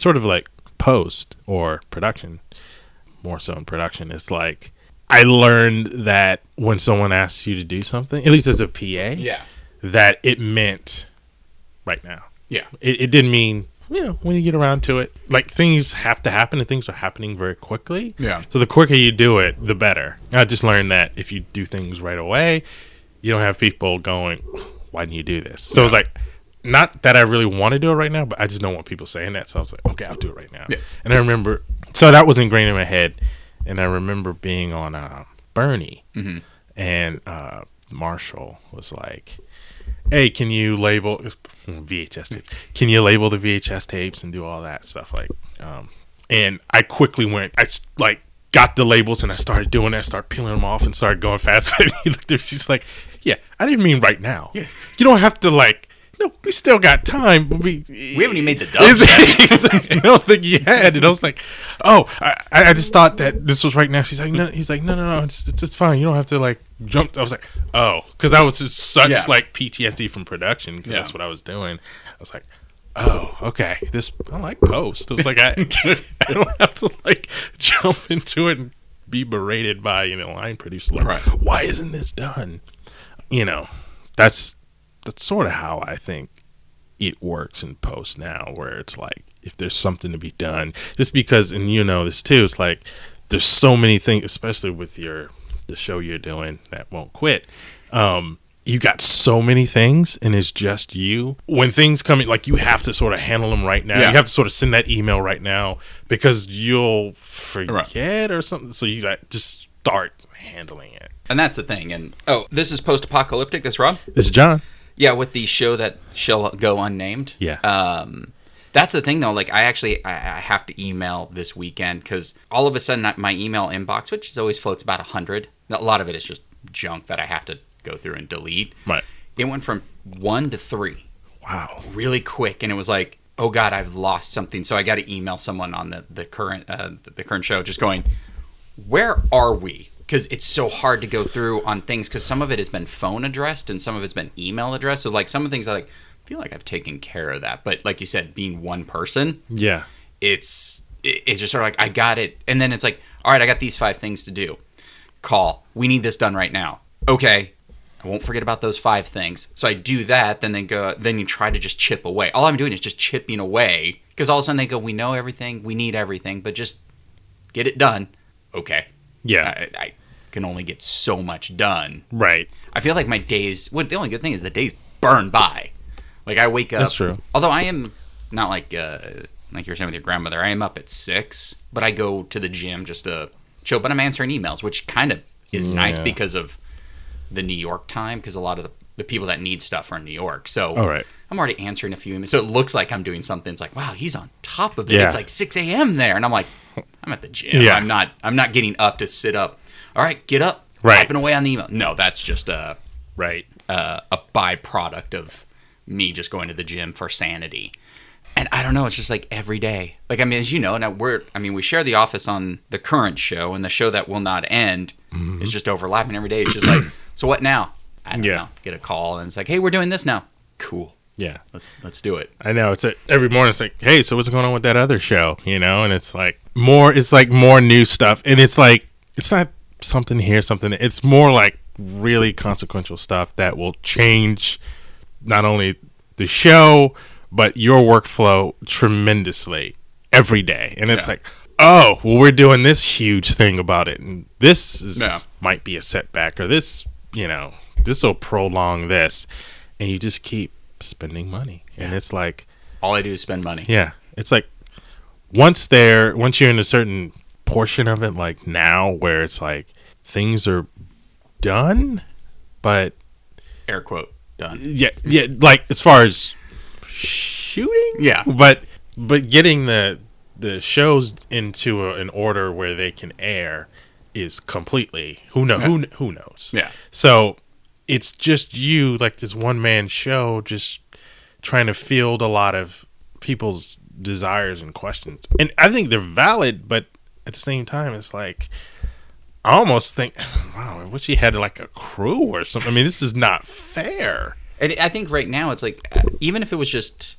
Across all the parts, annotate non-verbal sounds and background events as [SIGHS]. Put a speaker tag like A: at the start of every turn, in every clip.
A: it's sort of like post or production, more so in production. It's like I learned that when someone asks you to do something, at least as a PA,
B: Yeah.
A: that it meant right now.
B: Yeah.
A: It, it didn't mean you know when you get around to it. Like things have to happen, and things are happening very quickly.
B: Yeah.
A: So the quicker you do it, the better. I just learned that if you do things right away, you don't have people going, "Why didn't you do this?" So it's like, not that I really want to do it right now, but I just don't want people saying that. So I was like, "Okay, I'll do it right now."
B: Yeah.
A: And I remember, so that was ingrained in my head, and I remember being on uh, Bernie,
B: Mm-hmm.
A: and uh, Marshall was like, "Hey, can you label VHS tapes? Can you label the VHS tapes and do all that stuff?" Like, um, and I quickly went, I like got the labels and I started doing that, started peeling them off and started going fast. [LAUGHS] And he looked at me, she's like, "Yeah, I didn't mean right now.
B: Yeah.
A: You don't have to like." No, we still got time. But we
B: We haven't even made the dubs yet. [LAUGHS]
A: He's like, I don't think you had. And I was like, oh, I, I just thought that this was right now. She's like, no. He's like, no, no, no. It's, it's just fine. You don't have to like jump. I was like, oh, because I was just such
B: Yeah.
A: like PTSD from production because
B: Yeah.
A: that's what I was doing. I was like, oh, okay. This I like post. It was like I, [LAUGHS] I don't have to like jump into it and be berated by you know line producer like,
B: Right.
A: why isn't this done? You know, that's that's sort of how I think it works in post now where it's like if there's something to be done just because and you know this too it's like there's so many things especially with your the show you're doing that won't quit um you got so many things and it's just you when things come in like you have to sort of handle them right now
B: Yeah.
A: you have to sort of send that email right now because you'll forget or something so you got just start handling it
B: And that's the thing. And oh, this is post-apocalyptic. This Rob.
A: this is john
B: Yeah, with the show that shall go unnamed.
A: Yeah.
B: Um, that's the thing though. Like, I actually I, I have to email this weekend because all of a sudden my email inbox, which is always floats about hundred, a lot of it is just junk that I have to go through and delete.
A: right
B: It went from one to three
A: wow
B: really quick, and it was like, oh god, I've lost something. So I got to email someone on the the current uh, the current show, just going, where are we? Because it's so hard to go through on things because some of it has been phone addressed and some of it's been email addressed. So like some of the things I like feel like I've taken care of that, but like you said, being one person,
A: yeah
B: it's it- it's just sort of like I got it, and then it's like, all right, I got these five things to do. Call. We need this done right now. Okay. I won't forget about those five things. So I do that, then they go. Then you try to just chip away. All I'm doing is just chipping away because all of a sudden they go, "We know everything. We need everything, but just get it done." Okay.
A: yeah
B: I, I can only get so much done.
A: right
B: I feel like my days. What the only good thing is the days burn by. Like I wake up.
A: That's true.
B: Although I am not like uh, like you were saying with your grandmother. I am up at six, but I go to the gym just to chill. But I'm answering emails, which kind of is nice because of the New York time. Because a lot of the, the people that need stuff are in New York. So
A: All right.
B: I'm already answering a few emails. So it looks like I'm doing something. It's like, wow, he's on top of it.
A: Yeah.
B: It's like 6 a.m. there, and I'm like, I'm at the gym.
A: Yeah.
B: I'm not. I'm not getting up to sit up. All right, get up.
A: Right.
B: Typing away on the email. No, that's just a
A: right
B: uh, a byproduct of me just going to the gym for sanity. And I don't know, it's just like every day. Like I mean, as you know, now we're I mean, we share the office on the current show and the show that will not end
A: Mm-hmm.
B: is just overlapping every day. It's just like, [CLEARS THROAT] so what now? I don't
A: Yeah.
B: know. Get a call and it's like, hey, we're doing this now. Cool.
A: yeah
B: Let's let's do it.
A: I know it's a, every morning. It's like, hey, so what's going on with that other show? You know, and it's like more. It's like more new stuff, and it's like it's not something here, something. It's more like really consequential stuff that will change not only the show but your workflow tremendously every day. And it's
B: Yeah.
A: like, oh, well, we're doing this huge thing about it, and this is,
B: Yeah.
A: might be a setback, or this, you know, this will prolong this, and you just keep spending money, and it's like.
B: All I do is spend money.
A: Yeah, it's like once there, once you're in a certain portion of it, like now, where it's like things are done, but
B: Air quote. Done.
A: yeah, yeah, like as far as shooting,
B: Yeah.
A: but but getting the the shows into a, an order where they can air is completely who know who who knows.
B: Yeah.
A: So it's just you, like this one man show, just trying to field a lot of people's desires and questions. And I think they're valid, but at the same time, it's like I almost think, wow, I wish he had like a crew or something. I mean, this is not fair.
B: And I think right now it's like even if it was just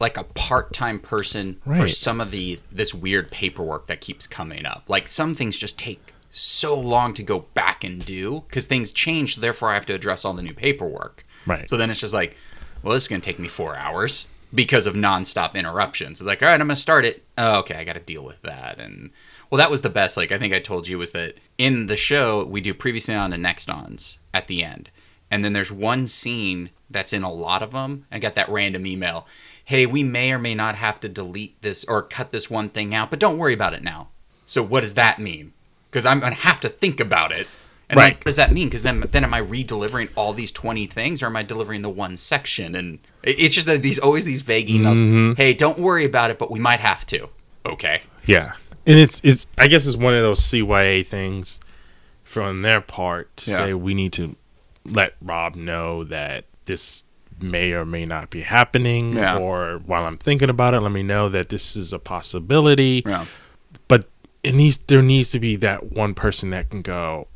B: like a part-time person for some of the this weird paperwork that keeps coming up. Like some things just take so long to go back and do because things change. Therefore, I have to address all the new paperwork.
A: Right.
B: So then it's just like, well, this is going to take me four hours because of nonstop interruptions. It's like, all right, I'm going to start it. Oh, okay, I got to deal with that. And well, that was the best. Like I think I told you was that in the show we do previously on and next ons at the end, and then there's one scene that's in a lot of them. I got that random email. Hey, we may or may not have to delete this or cut this one thing out, but don't worry about it now. So what does that mean? Because I'm going to have to think about it. And
A: Right.
B: like, what does that mean? Because then, then am I re-delivering all these twenty things, or am I delivering the one section? And it's just that these always these vague emails. Mm-hmm. Hey, don't worry about it, but we might have to. Okay.
A: Yeah, and it's it's I guess it's one of those CYA things from their part to
B: Yeah.
A: say we need to let Rob know that this may or may not be happening,
B: Yeah.
A: or while I'm thinking about it, let me know that this is a possibility.
B: Yeah.
A: But it needs there needs to be that one person that can go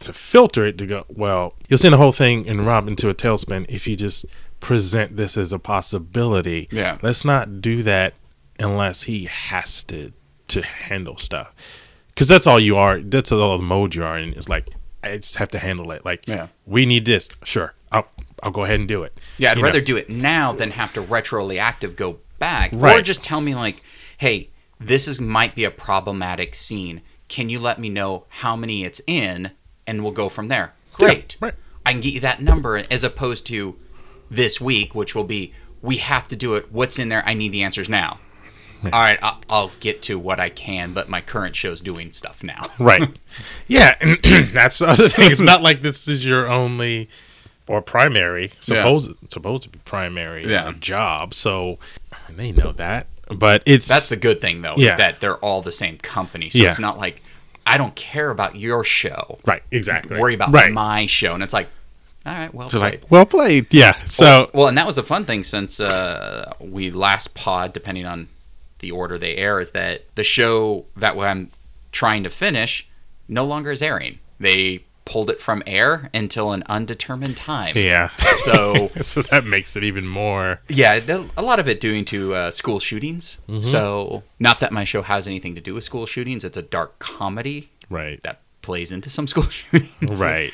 A: to filter it to go. Well, you'll send the whole thing and Rob into a tailspin if you just present this as a possibility.
B: Yeah.
A: Let's not do that unless he has to to handle stuff. Because that's all you are. That's all the mode you are in. It's like I just have to handle it. Like
B: Yeah.
A: we need this. Sure, I'll I'll go ahead and do it.
B: Yeah, I'd
A: You know?
B: rather do it now than have to retroactive go back,
A: right.
B: or just tell me like, "Hey, this is might be a problematic scene. Can you let me know how many it's in, and we'll go from there." Great.
A: right.
B: I can get you that number as opposed to this week, which will be we have to do it. What's in there? I need the answers now. All right, I'll, I'll get to what I can, but my current show's doing stuff now. [LAUGHS]
A: Right. yeah, and [CLEARS THROAT] that's the other thing. It's not like this is your only or primary supposed supposed to be primary
B: Yeah.
A: job. So they know that, but it's
B: That's the good thing, though,
A: Yeah.
B: is that they're all the same company. So
A: Yeah.
B: it's not like I don't care about your show.
A: right. Exactly.
B: Worry about
A: right.
B: my show, and it's like, all right, well
A: So
B: played.
A: like well played. Yeah. So
B: well, and that was a fun thing since uh, we last pod, depending on the order they air, is that the show that I'm trying to finish no longer is airing. They pulled it from air until an undetermined time.
A: yeah.
B: So [LAUGHS]
A: so that makes it even more.
B: Yeah, a lot of it doing to uh, school shootings.
A: Mm-hmm.
B: So, not that my show has anything to do with school shootings. It's a dark comedy
A: Right.
B: that plays into some [LAUGHS] school shootings.
A: Right.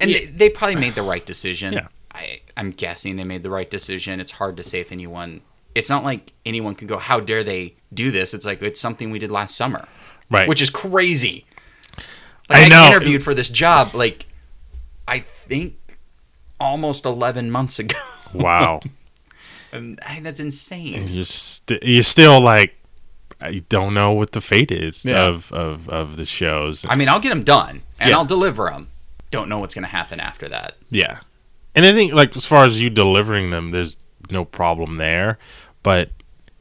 B: And they, they probably made the right decision. [SIGHS]
A: Yeah.
B: I, I'm guessing they made the right decision. It's hard to say if anyone. It's not like anyone can go, how dare they do this? It's like, it's something we did last summer,
A: Right.
B: which is crazy.
A: I
B: Like, I,
A: know.
B: interviewed for this job, like, I think almost 11 months ago. [LAUGHS]
A: wow.
B: And I, that's insane.
A: and you're st- you're still like I don't know what the fate is
B: Yeah.
A: of, of of the shows.
B: I mean, I'll get them done and
A: Yeah.
B: I'll deliver them. Don't know what's going to happen after that.
A: Yeah. And I think like as far as you delivering them, there's no problem there. But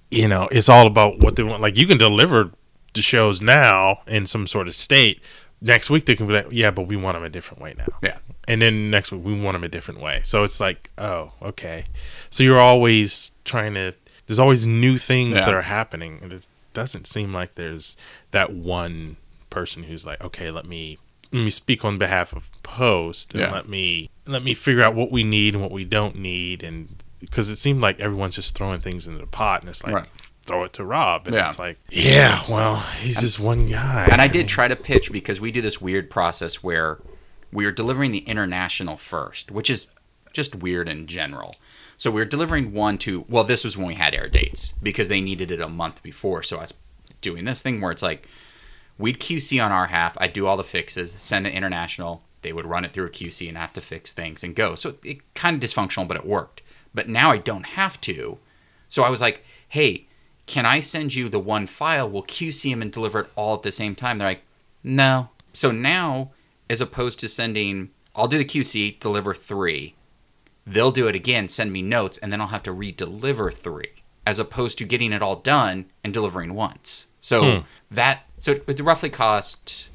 A: you know, it's all about what they want. Like you can deliver the shows now in some sort of state. Next week they can be like, yeah, but we want them a different way now.
B: Yeah.
A: And then next week we want them a different way. So it's like, oh, okay. So you're always trying to. There's always new things
B: Yeah.
A: that are happening, and it doesn't seem like there's that one person who's like, okay, let me let me speak on behalf of Post and
B: Yeah.
A: let me let me figure out what we need and what we don't need, and because it seemed like everyone's just throwing things into the pot, and it's like.
B: Right.
A: Throw it to Rob, and
B: Yeah.
A: it's like, yeah, well, he's just one guy.
B: And I did try to pitch because we do this weird process where we are delivering the international first, which is just weird in general. So we are delivering one to, well, this was when we had air dates because they needed it a month before. So I was doing this thing where it's like we'd QC on our half, I'd do all the fixes, send it international, they would run it through a QC and have to fix things and go. So it kind of dysfunctional, but it worked. But now I don't have to. So I was like, hey, can I send you the one file? We'll QC them and deliver it all at the same time. They're like, no. So now, as opposed to sending, I'll do the QC, deliver three. They'll do it again, send me notes, and then I'll have to re-deliver three, as opposed to getting it all done and delivering once. So
A: Hmm.
B: that so it would roughly cost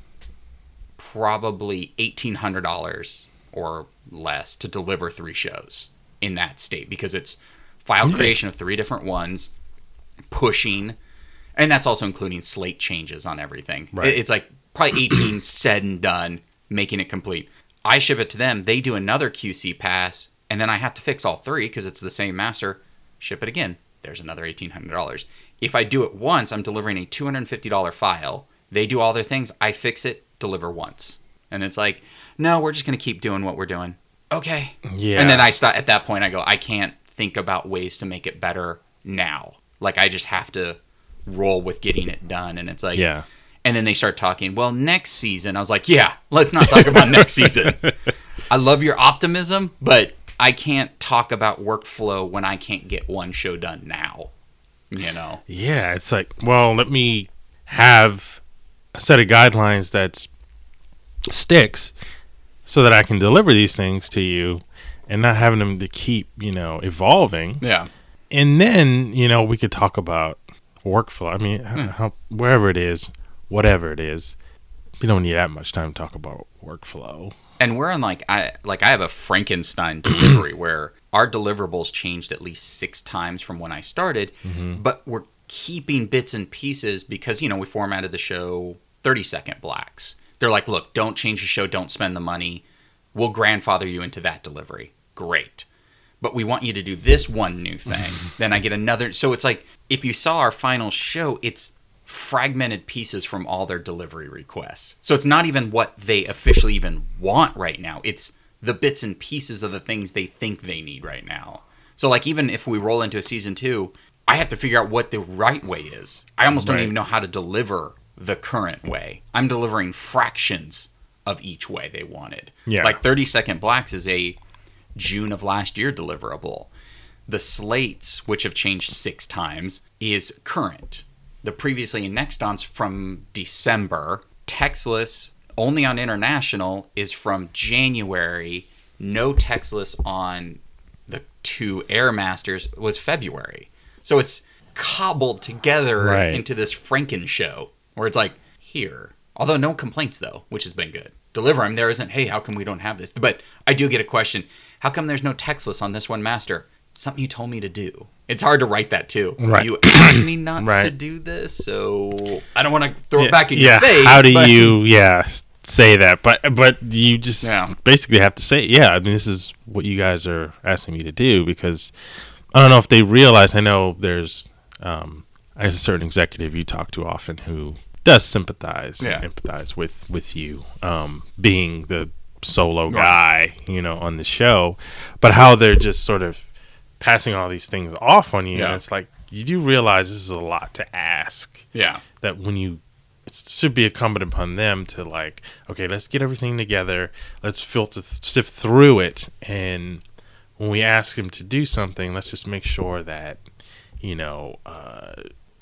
B: probably eighteen hundred dollars or less to deliver three shows in that state because it's file
A: Yeah.
B: creation of three different ones, pushing, and that's also including slate changes on everything.
A: Right.
B: It's like probably 18 [CLEARS THROAT] said and done, making it complete. I ship it to them, they do another QC pass, and then I have to fix all three because it's the same master. Ship it again. there's another $1,800. If I do it once, I'm delivering a $250 file. They do all their things. I fix it, deliver once. And it's like, no, we're just going to keep doing what we're doing. Okay.
A: Yeah.
B: And then I start at that point, I go, I can't think about ways to make it better now. Like, I just have to roll with getting it done. And it's like,
A: Yeah.
B: and then they start talking, well, next season. I was like, yeah, let's not talk about next season. [LAUGHS] I love your optimism, but I can't talk about workflow when I can't get one show done now. You know?
A: Yeah, it's like, well, let me have a set of guidelines that sticks so that I can deliver these things to you and not having them to keep, you know, evolving.
B: Yeah.
A: And then, you know, we could talk about workflow. I mean,
B: Hmm.
A: how, wherever it is, whatever it is, we don't need that much time to talk about workflow.
B: And we're in like I like I have a Frankenstein [COUGHS] delivery where our deliverables changed at least six times from when I started, but we're keeping bits and pieces because you know we formatted the show 30 second blacks. They're like, look, don't change the show, don't spend the money. We'll grandfather you into that delivery. Great. But we want you to do this one new thing. [LAUGHS] then I get another. So it's like if you saw our final show, it's fragmented pieces from all their delivery requests. So it's not even what they officially even want right now. It's the bits and pieces of the things they think they need right now. So like even if we roll into a season 2, I have to figure out what the right way is. I almost don't even know how to deliver the current way. I'm delivering fractions of each way they wanted.
A: Yeah.
B: Like 30 second blacks is a June of last year deliverable. The slates, which have changed six times, is current. The previously and next ons from December. Textless only on international is from January. No Textless on the two Airmasters was February. So it's cobbled together
A: Right.
B: into this Franken show where it's like, here. Although no complaints though, which has been good. Deliver them. There isn't, hey, how come we don't have this? But I do get a question. How come there's no Textless on this one master? Something you told me to do. It's hard to write that too.
A: Right.
B: You asked me not to do this, so I don't want to throw it back in
A: yeah,
B: your face.
A: how do
B: but-
A: you, yeah, say that? But but you just
B: Yeah.
A: basically have to say, yeah. I mean, this is what you guys are asking me to do because I don't know if they realize. I know there's um, I a certain executive you talk to often who does sympathize
B: Yeah.
A: and empathize with with you, um, being the solo guy, you know, on the show, but how they're just sort of passing all these things off on you,
B: Yeah.
A: and it's like you do realize this is a lot to ask
B: Yeah.
A: that when you it should be incumbent upon them to like okay let's get everything together let's filter sift through it and when we ask him to do something let's just make sure that you know uh,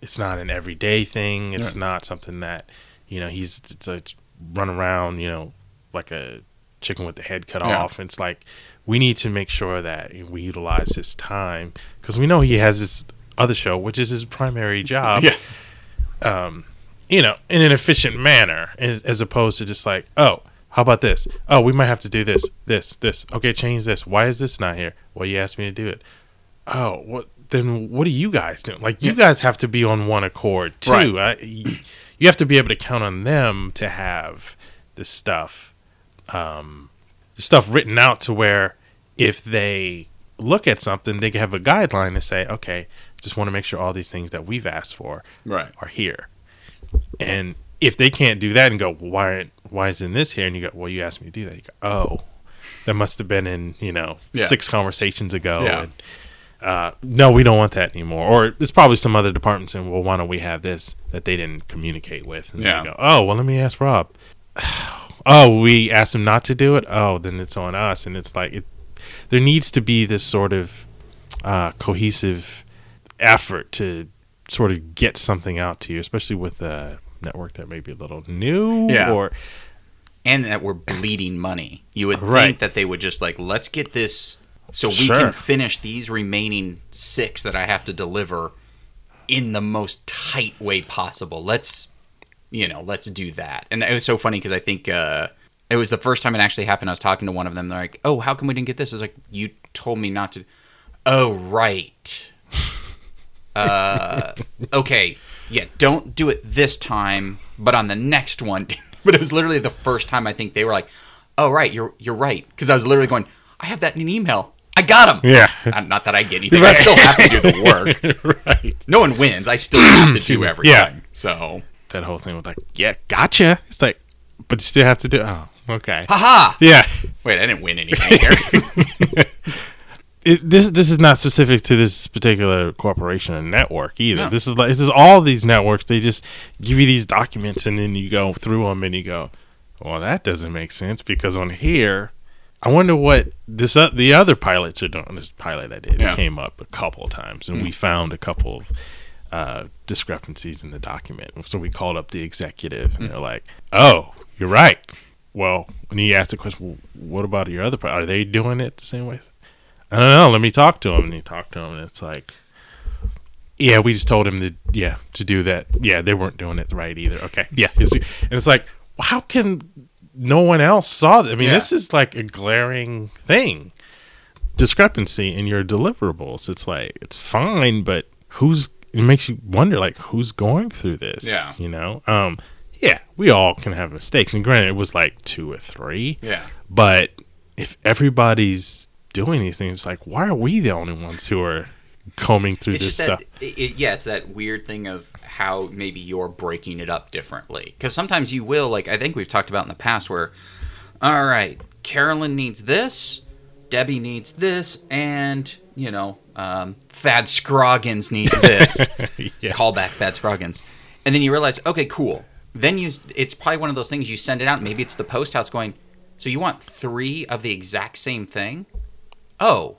A: it's not an everyday thing it's
B: Right.
A: not something that you know he's it's, it's run around you know like a chicken with the head cut
B: Yeah.
A: off it's like we need to make sure that we utilize his time because we know he has this other show which is his primary [LAUGHS] job
B: Yeah.
A: Um, you know, in an efficient manner, as, as opposed to just like, oh, how about this? Oh, we might have to do this, this, this. Okay, change this. Why is this not here? Well, you asked me to do it. Oh, what? Then what are you guys doing? Like, you
B: Yeah.
A: guys have to be on one accord too.
B: Right.
A: I, you have to be able to count on them to have this stuff, um, stuff written out to where if they look at something, they can have a guideline to say, okay, just want to make sure all these things that we've asked for
B: Right.
A: are here. And if they can't do that and go, well, why aren't- why isn't this here? And you go, well, you asked me to do that. You go, oh, that must have been in you know
B: Yeah.
A: six conversations ago.
B: Yeah.
A: And, uh, no, we don't want that anymore. Or it's probably some other departments saying, well, why don't we have this that they didn't communicate with? And
B: Yeah.
A: you go, oh, well, let me ask Rob. [SIGHS] oh, we asked him not to do it. Oh, then it's on us. And it's like it, there needs to be this sort of uh, cohesive effort to sort of get something out to you, especially with a network that may be a little new
B: Yeah.
A: or
B: and that we're bleeding money. You would
A: Right.
B: think that they would just like, let's get this so we
A: Sure.
B: can finish these remaining six that I have to deliver in the most tight way possible. Let's, you know, let's do that. And it was so funny because I think uh, it was the first time it actually happened. I was talking to one of them. They're like, "Oh, how come we didn't get this?" I was like, "You told me not to." Oh, right. [LAUGHS] Uh, okay, yeah. Don't do it this time, but on the next one. [LAUGHS] but it was literally the first time I think they were like, "Oh, right, you're you're right," because I was literally going, "I have that in an email. I got him.
A: Yeah.
B: Not, not that I get anything. I still have to do the work. [LAUGHS]
A: right.
B: No one wins. I still have to [CLEARS THROAT] do everything.
A: Yeah.
B: So,
A: That whole thing was like, yeah, gotcha. It's like, but you still have to do. Oh, okay.
B: haha.
A: Yeah.
B: Wait, I didn't win anything here. [LAUGHS]
A: it, this this is not specific to this particular corporation or network either.
B: No.
A: This is like this is all these networks. They just give you these documents and then you go through them and you go, well, that doesn't make sense because on here, I wonder what this uh, the other pilots are doing. This pilot I did
B: Yeah.
A: came up a couple of times and we found a couple of uh, discrepancies in the document. So we called up the executive and they're like, oh, you're right. Well, when he asked the question, well, what about your other? Pi- Are they doing it the same way? I don't know. Let me talk to him. And he talked to him, and it's like, yeah, we just told him to, yeah, to do that. Yeah, they weren't doing it right either. Okay, yeah, It's- and it's like, well, how can no one else saw that? I mean,
B: Yeah.
A: this is like a glaring thing, discrepancy in your deliverables. It's like it's fine, but who's? It makes you wonder, like, who's going through this?
B: Yeah.
A: you know. Um, yeah, we all can have mistakes, and granted, it was like two or three.
B: yeah.
A: But if everybody's doing these things, like why are we the only ones who are combing through
B: It's
A: this stuff?
B: that, it- yeah, it's that weird thing of how maybe you're breaking it up differently. Because sometimes you will, like I think we've talked about in the past, where, all right, Carolyn needs this, Debbie needs this, and you know, um, Thad Scroggins needs [LAUGHS] this.
A: yeah.
B: Call back Thad Scroggins, and then you realize, okay, cool. Then you, it's probably one of those things you send it out. Maybe it's the post house going, so you want three of the exact same thing? Oh,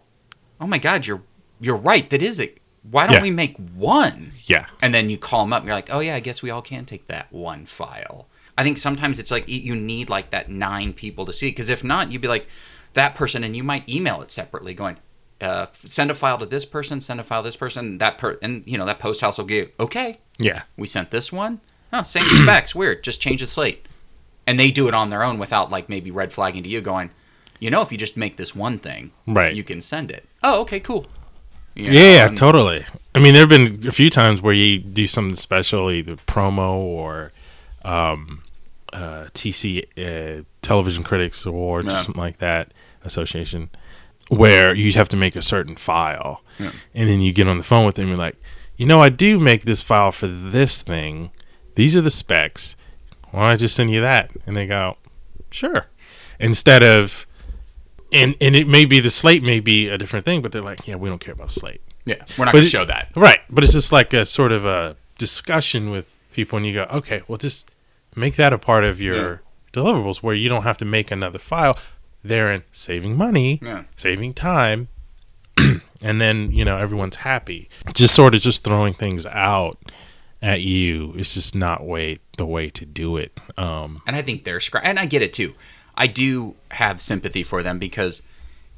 B: oh my God, you're you're right. That is it. Why don't
A: Yeah.
B: we make one?
A: yeah.
B: And then you call them up and you're like, oh yeah, I guess we all can take that one file. I think sometimes it's like you need like that nine people to see because if not, you'd be like that person and you might email it separately, going, uh, send a file to this person, send a file to this person, that per, and you know that post house will give okay,
A: Yeah.
B: we sent this one. Oh, same [COUGHS] specs, weird. Just change the slate, and they do it on their own without like maybe red flagging to you, going, you know, if you just make this one thing,
A: Right.
B: you can send it. Oh, okay, cool. You know,
A: Yeah,
B: and-
A: totally. I mean, there have been a few times where you do something special, either promo or um, uh, TC uh, Television Critics Awards or something like that association, where you have to make a certain file,
B: Yeah.
A: and then you get on the phone with them. And you're like, you know, I do make this file for this thing. These are the specs. Why don't I just send you that? And they go, sure. Instead of and and it may be the slate may be a different thing, but they're like, yeah, we don't care about slate.
B: Yeah, we're not going to show that.
A: Right, but it's just like a sort of a discussion with people, and you go, okay, well, just make that a part of your deliverables, where you don't have to make another file. Therein saving money,
B: Yeah.
A: saving time, [CLEARS THROAT] and then you know everyone's happy. Just sort of just throwing things out at you is just not way the way to do it. Um,
B: and I think they're and I get it too. I do have sympathy for them because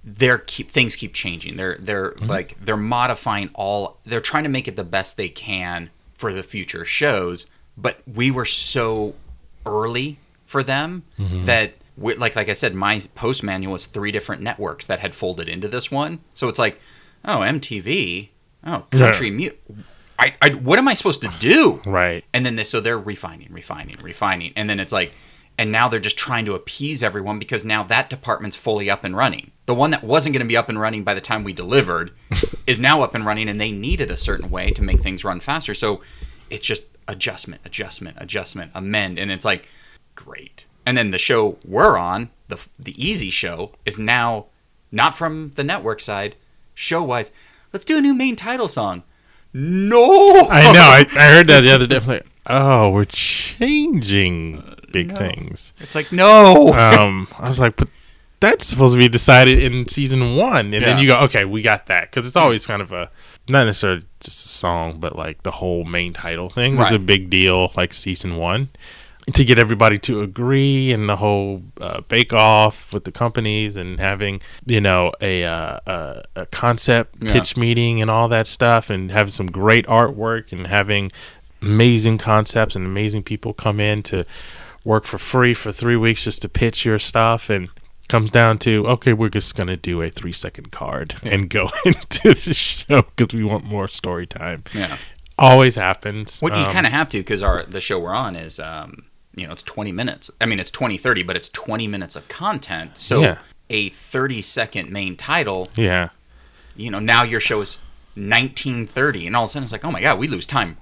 B: they're keep things keep changing. They're they're mm-hmm. like they're modifying all. They're trying to make it the best they can for the future shows. But we were so early for them mm-hmm. that we, like like I said, my post manual was three different networks that had folded into this one. So it's like, oh MTV, oh country mute. I, I what am I supposed to do?
A: right.
B: And then they, so they're refining, refining, refining, and then it's like, and now they're just trying to appease everyone because now that department's fully up and running. The one that wasn't going to be up and running by the time we delivered [LAUGHS] is now up and running, and they needed a certain way to make things run faster. So it's just adjustment, adjustment, adjustment, amend, and it's like, great. And then the show we're on, the the easy show, is now not from the network side, show wise. Let's do a new main title song. No,
A: I know. I, I heard that the [LAUGHS] other day. I'm like, oh, we're changing big
B: no.
A: things.
B: It's like no.
A: Um, I was like, but that's supposed to be decided in season one, and then you go, okay, we got that because it's always kind of a not necessarily just a song, but like the whole main title thing was a big deal, like season one. To get everybody to agree and the whole uh, bake off with the companies and having you know a uh, a, a concept
B: Yeah.
A: pitch meeting and all that stuff and having some great artwork and having amazing concepts and amazing people come in to work for free for three weeks just to pitch your stuff and comes down to okay we're just going to do a three second card and go [LAUGHS] into the show because we want more story time
B: yeah.
A: always happens
B: What you
A: Um,
B: kind of have to because our the show we're on is um you know it's 20 minutes. I mean it's 20 30 but it's 20 minutes of content. So
A: Yeah.
B: a 30 second main title,
A: Yeah.
B: you know, now your show is 1930, and all of a sudden it's like, oh my god, we lose time.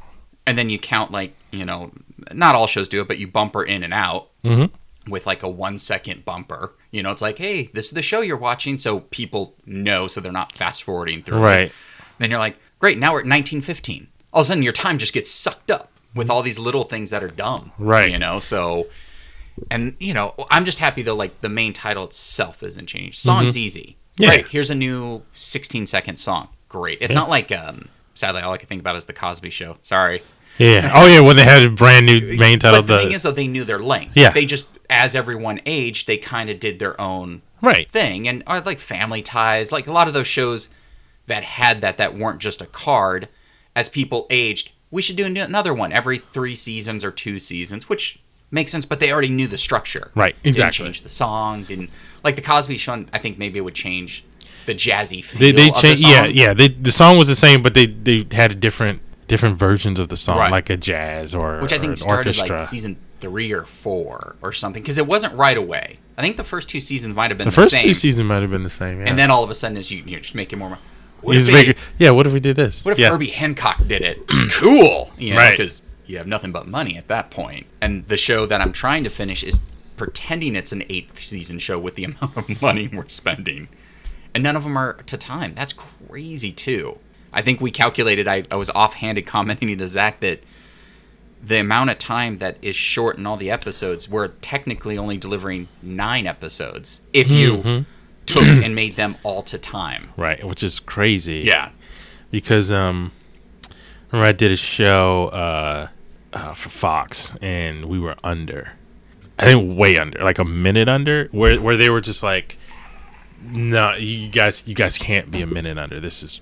B: And then you count like, you know, not all shows do it, but you bumper in and out
A: Mhm.
B: with like a one second bumper. You know, it's like, hey, this is the show you're watching, so people know, so they're not fast forwarding through. it.
A: Right.
B: Then you're like, great, now we're at 1915. All of a sudden, your time just gets sucked up with all these little things that are dumb.
A: Right.
B: You know, so. And, you know, I'm just happy though, like, the main title itself isn't changed. Song's easy.
A: Mm-hmm. Yeah.
B: Great, here's a new 16 second song. Great. It's not like, um, sadly, all I can think about is The Cosby Show. Sorry.
A: Yeah. [LAUGHS] Oh yeah, when they had a brand new main title.
B: But the
A: The,
B: thing is, though, they knew their length.
A: Yeah.
B: They just, as everyone aged, they kind of did their own
A: right.
B: thing and or like family ties like a lot of those shows that had that that weren't just a card as people aged we should do another one every three seasons or two seasons which makes sense but they already knew the structure
A: Right, exactly.
B: didn't change the song didn't like the cosby show i think maybe it would change the jazzy feel
A: They they
B: of the
A: changed. Yeah, yeah. They, the song was the same, but they they had a different different versions of the song,
B: Right.
A: like a jazz or
B: which i think
A: an
B: started
A: orchestra.
B: like season three or four or something because it wasn't right away i think the first two seasons might have been
A: the
B: the,
A: first
B: same
A: two seasons might have been the same. Yeah.
B: and then all of a sudden as you, you just make it more what if
A: just it- yeah. What if we did this?
B: What if
A: yeah.
B: Herbie Hancock did it? [CLEARS THROAT] cool, you know,
A: Right.
B: because you have nothing but money at that point. And the show that I'm trying to finish is pretending it's an eighth season show with the [LAUGHS] amount of money we're spending, and none of them are to time. That's crazy too. I think we calculated. I, I was offhanded commenting to Zach that the amount of time that is short in all the episodes, we're technically only delivering nine episodes if you
A: Mm-hmm.
B: took [CLEARS THROAT] and made them all to time.
A: Right, which is crazy.
B: Yeah.
A: because um, remember I did a show uh, uh for Fox, and we were under. I think way under, like a minute under, where where they were just like, "No, you guys, you guys can't be a minute under. This is,"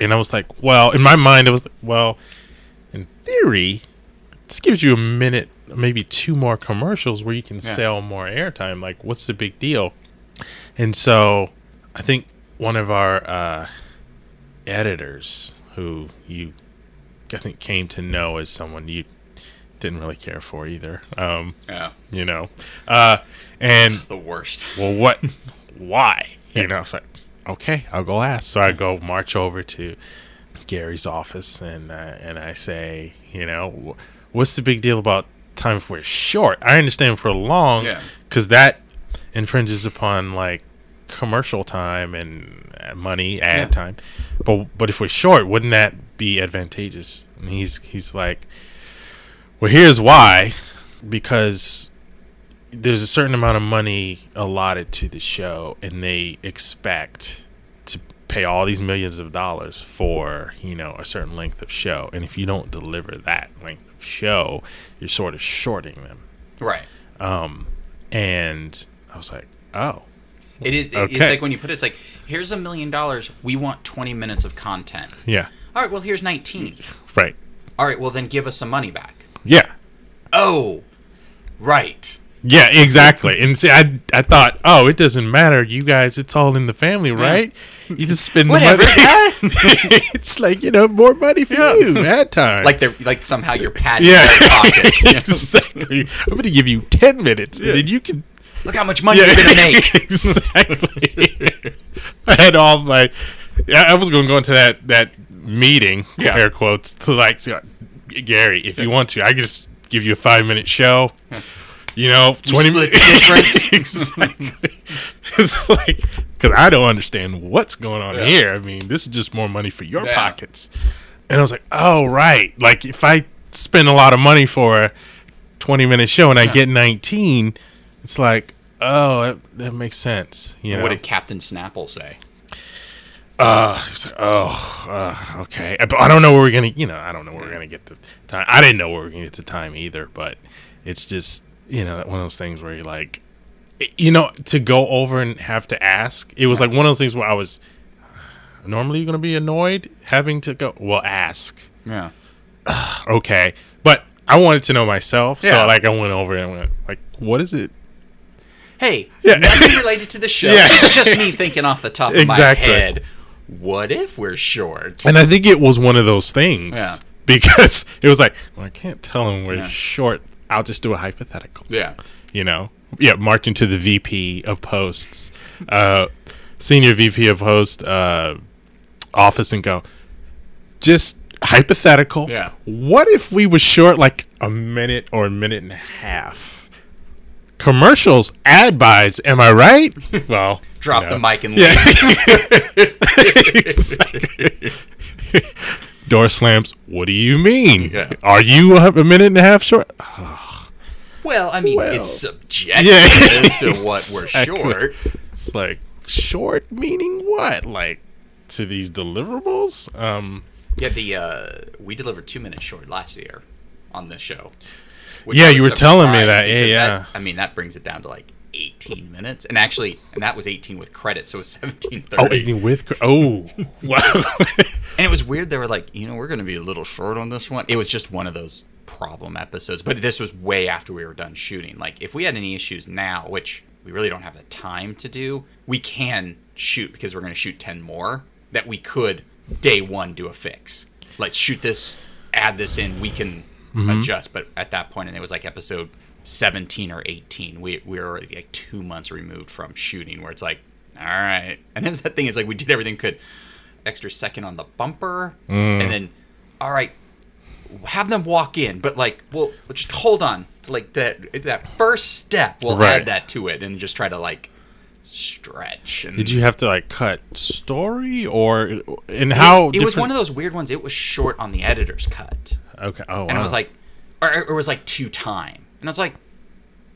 A: and I was like, "Well," in my mind, it was like, "Well, in theory, this gives you a minute, maybe two more commercials where you can sell more airtime. Like, what's the big deal?" And so, I think one of our uh, editors, who you, I think, came to know as someone you didn't really care for either. Um,
B: Yeah.
A: you know, uh, and [LAUGHS]
B: The worst.
A: well, what, [LAUGHS] why? You know, it's like, okay, I'll go ask. So I go march over to Gary's office and uh, and I say, you know, what's the big deal about time if we're short? I understand for long,
B: Yeah.
A: because that infringes upon like commercial time and uh, money, ad
B: Yeah.
A: time. But but if we're short, wouldn't that be advantageous? And he's he's like, well, here's why, because there's a certain amount of money allotted to the show, and they expect to pay all these millions of dollars for you know a certain length of show, and if you don't deliver that length of show, you're sort of shorting them.
B: Right.
A: Um, and I was like, oh,
B: It is. It's
A: Okay.
B: like when you put it, it's like here's a million dollars. We want 20 minutes of content.
A: yeah,
B: All right. Well, here's 19.
A: right,
B: All right. Well, then give us some money back.
A: yeah.
B: Oh, right.
A: Yeah, exactly. And see, I I thought, oh, it doesn't matter. You guys, it's all in the family, right? You just spend the
B: Whatever.
A: money. [LAUGHS] [LAUGHS] it's like you know more money for
B: Yeah.
A: you at time.
B: like they're like somehow you're padding
A: yeah,
B: their [LAUGHS] pockets.
A: exactly. I'm going to give you ten minutes, and then you can.
B: Look how much money you're gonna make.
A: exactly. I had all my. yeah, I was going to go into that that meeting,
B: Yeah.
A: air quotes, to like uh, Gary, if you want to, I can just give you a five minute show. You know, twenty
B: split difference. [LAUGHS]
A: exactly. It's like because I don't understand what's going on
B: Yeah.
A: here. I mean, this is just more money for your
B: Yeah.
A: pockets. And I was like, oh right. Like if I spend a lot of money for a twenty minute show and I get nineteen, it's like, oh, that, that makes sense. You know,
B: What did Captain Snapple say?
A: uh, like, oh, uh, okay. I, I don't know where we're gonna, you know, I don't know where we're gonna get the time. I didn't know where we are gonna get the time either. But it's just, you know, one of those things where you're like, you know, to go over and have to ask. It was like one of those things where I was normally you're gonna be annoyed having to go. Well, ask,
B: Yeah. [SIGHS]
A: okay. But I wanted to know myself,
B: Yeah.
A: so like I went over and went like, what is it?
B: Hey,
A: Yeah.
B: nothing related to the [LAUGHS] show.
A: Yeah.
B: It's just me thinking off the top of
A: Exactly.
B: my head. What if we're short?
A: And I think it was one of those things.
B: Yeah.
A: Because it was like, well, I can't tell him we're
B: Yeah.
A: short. I'll just do a hypothetical.
B: Yeah.
A: You know? yeah, marching to the VP of posts, uh, senior VP of host uh, office, and go, just hypothetical.
B: Yeah.
A: What if we were short like a minute or a minute and a half? Commercials, ad buys. Am I right? [LAUGHS] Well,
B: Drop
A: you
B: the mic and
A: Yeah.
B: leave. [LAUGHS] [LAUGHS]
A: Exactly. Door slams. What do you mean?
B: Yeah.
A: Are you a a minute and a half short? [SIGHS]
B: Well, I mean,
A: Well.
B: it's subjective
A: Yeah. [LAUGHS]
B: to what we're short.
A: It's like short meaning what? Like to these deliverables? Um
B: Yeah, the uh, we delivered two minutes short last year on this show.
A: Yeah, you were telling me that. Yeah,
B: because
A: yeah.
B: I mean, that brings it down to like 18 minutes, and actually, and that was 18 with credit, so it was 17:30.
A: Oh, 18 with cr- oh [LAUGHS] wow.
B: And it was weird. They were like, you know, we're going to be a little short on this one. It was just one of those problem episodes. But this was way after we were done shooting. Like, if we had any issues now, which we really don't have the time to do, we can shoot because we're going to shoot 10 more that we could day one do a fix. Let's shoot this, add this in, we can mm-hmm. adjust. But at that point, and it was like episode 17 or 18, we, we were already like two months removed from shooting where it's like, all right. And then that thing is like, we did everything could extra second on the bumper, and mm. then, all right, have them walk in, but like, well, just hold on to like that that first step. We'll
A: Right.
B: add that to it, and just try to like stretch. And
A: Did you have to like cut story or and how
B: It, it was one of those weird ones. It was short on the editor's cut,
A: Okay. Oh,
B: and it was like, or, or it was like two time, and I was like.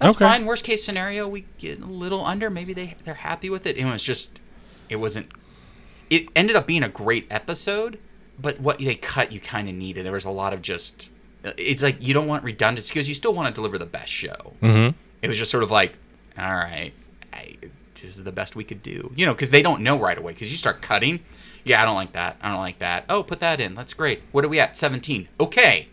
B: That's
A: Okay.
B: fine. Worst case scenario, we get a little under. Maybe they they're happy with it. And it was just, it wasn't. It ended up being a great episode, but what they cut, you kind of needed. There was a lot of just. It's like you don't want redundancy because you still want to deliver the best show.
A: Mhm.
B: It was just sort of like, all right, I, this is the best we could do, you know, because they don't know right away. Because you start cutting, yeah, I don't like that. I don't like that. Oh, put that in. That's great. What are we at? Seventeen. Okay,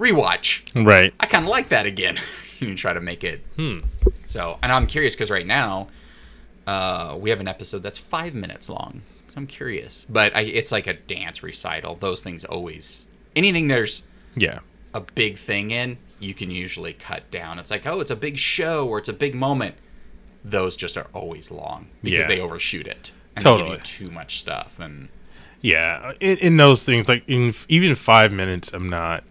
B: rewatch.
A: right.
B: I kind of like that again. [LAUGHS] you can try to make it.
A: Hmm.
B: So, and I'm curious because right now, uh, we have an episode that's five minutes long. So I'm curious, but I, it's like a dance recital. Those things always anything there's
A: Yeah.
B: a big thing in, you can usually cut down. It's like, oh, it's a big show or it's a big moment. Those just are always long because
A: Yeah.
B: they overshoot it and they
A: Totally.
B: give you too much stuff. And
A: Yeah, in, in those things, like in even five minutes, I'm not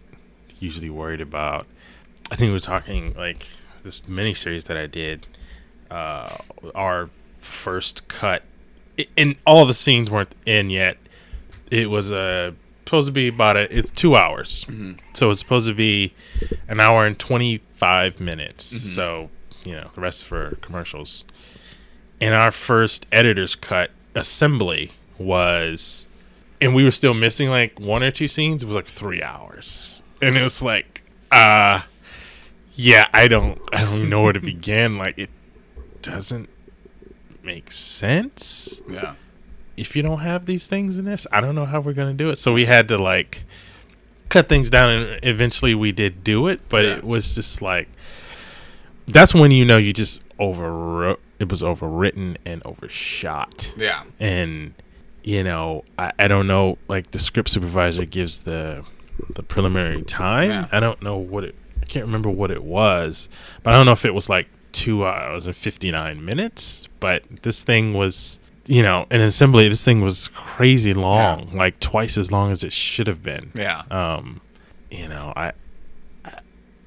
A: usually worried about. I think we were talking like this miniseries that I did. Uh, our first cut, i- and all the scenes weren't in yet. It was uh, supposed to be about a. It's two hours, so it's supposed to be an hour and twenty five minutes. So you know the rest for commercials. And our first editor's cut assembly was and we were still missing like one or two scenes. It was like three hours, and it was like, uh, yeah, I don't, I don't know where to begin. Like, it doesn't make sense
B: yeah,
A: if you don't have these things in this. I don't know how we're gonna do it. So we had to like cut things down, and eventually we did do it. But
B: Yeah.
A: it was just like that's when you know you just overwrote. It was overwritten and overshot
B: yeah,
A: and you know I, I don't know like the script supervisor gives the the preliminary time
B: Yeah.
A: i don't know what it i can't remember what it was but i don't know if it was like two hours and 59 minutes but this thing was you know an assembly this thing was crazy long like twice as long as it should have been
B: yeah.
A: um you know I, I